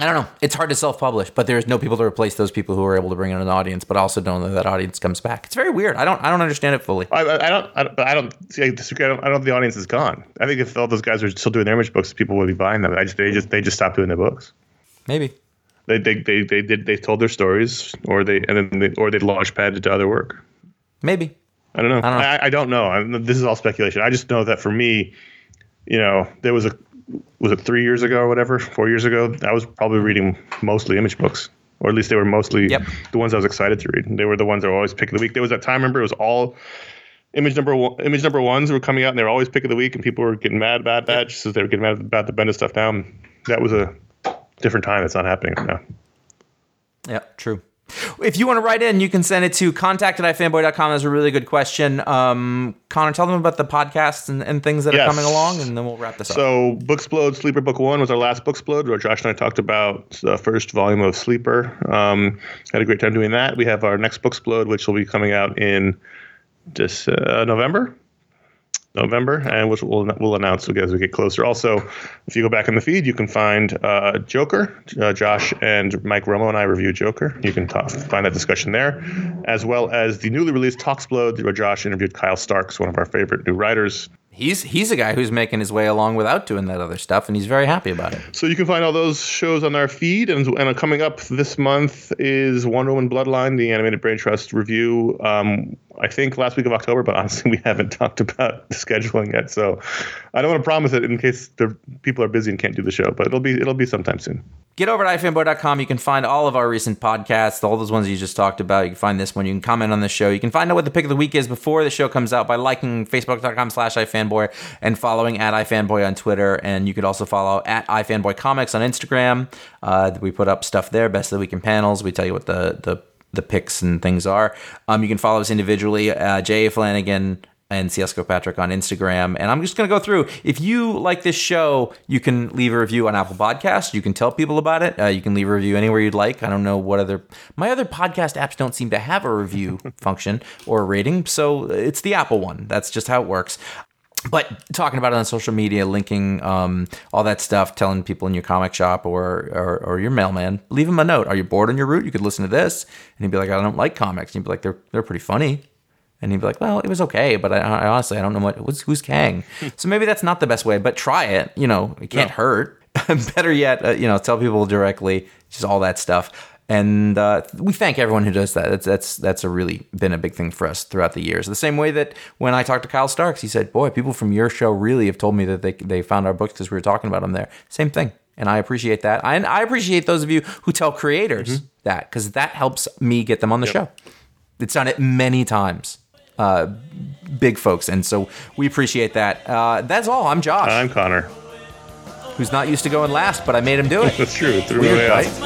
I don't know. It's hard to self-publish, but there's no people to replace those people who are able to bring in an audience, but also don't know that audience comes back. It's very weird. I don't. I don't understand it fully. I, I don't, I don't, I don't see. I disagree. I don't, I don't the audience is gone. I think if all those guys were still doing their image books, people would be buying them. I just, they just, they just stopped doing their books. Maybe. They, they, they, they did, they told their stories, or they, and then, they, or they launch padded to other work. Maybe. I don't know. I don't know. I, I don't know. I, this is all speculation. I just know that for me, you know, there was a was it three years ago or whatever, four years ago. I was probably reading mostly image books, or at least they were mostly Yep. the ones I was excited to read. And they were the ones that were always pick of the week. There was that time. Remember, it was all image number one, image number ones were coming out, and they were always pick of the week, and people were getting mad about that just as they were getting mad about the Bendis stuff. Now that was a different time. It's not happening now. Yeah, true. If you want to write in, you can send it to contact at ifanboy.com. That's a really good question. Um, Conor, tell them about the podcasts and, and things that Yes. are coming along, and then we'll wrap this up. So, Booksplode Sleeper Book One was our last Booksplode, where Josh and I talked about the first volume of Sleeper. Um, had a great time doing that. We have our next Booksplode, which will be coming out in this uh, November. November, and which we'll we'll announce as we get closer. Also, if you go back in the feed, you can find uh, Joker. Uh, Josh and Mike Romo and I review Joker. You can talk, find that discussion there, as well as the newly released Talksplode, where Josh interviewed Kyle Starks, one of our favorite new writers. he's he's a guy who's making his way along without doing that other stuff, and he's very happy about it. So you can find all those shows on our feed, and, and coming up this month is Wonder Woman Bloodline, the animated Brain Trust review. Um, I think last week of October, but honestly, (laughs) we haven't talked about the scheduling yet, so I don't want to promise it in case the people are busy and can't do the show. But it'll be it'll be sometime soon. Get over to ifanboy.com. You can find all of our recent podcasts, all those ones you just talked about. You can find this one. You can comment on the show. You can find out what the pick of the week is before the show comes out by liking facebook.com slash ifanboy and following at ifanboy on Twitter. And you could also follow at ifanboy comics on Instagram. Uh, we put up stuff there, best of the week in panels. We tell you what the, the, the picks and things are. Um, you can follow us individually, uh, J.A. Flanagan and CSGO Patrick on Instagram. And I'm just going to go through. If you like this show, you can leave a review on Apple Podcasts. You can tell people about it. Uh, you can leave a review anywhere you'd like. I don't know what other my other podcast apps don't seem to have a review (laughs) function or a rating, so it's the Apple one. That's just how it works. But talking about it on social media, linking um, all that stuff, telling people in your comic shop or, or or your mailman, leave him a note. Are you bored on your route? You could listen to this, and he'd be like, "I don't like comics." And he'd be like, "They're they're pretty funny." And he'd be like, "Well, it was okay, but I, I honestly I don't know what what's, who's Kang." (laughs) so maybe that's not the best way, but try it. You know, it can't No. hurt. (laughs) Better yet, uh, you know, tell people directly, just all that stuff. And uh, we thank everyone who does that. That's that's that's a really been a big thing for us throughout the years. The same way that when I talked to Kyle Starks, he said, "Boy, people from your show really have told me that they they found our books because we were talking about them there." Same thing, and I appreciate that. I, I appreciate those of you who tell creators that because that helps me get them on the show. It's done it many times, uh, big folks, and so we appreciate that. Uh, that's all. I'm Josh, I'm Conor. Who's not used to going last, but I made him do it. That's true. Threw Weird, me right? away.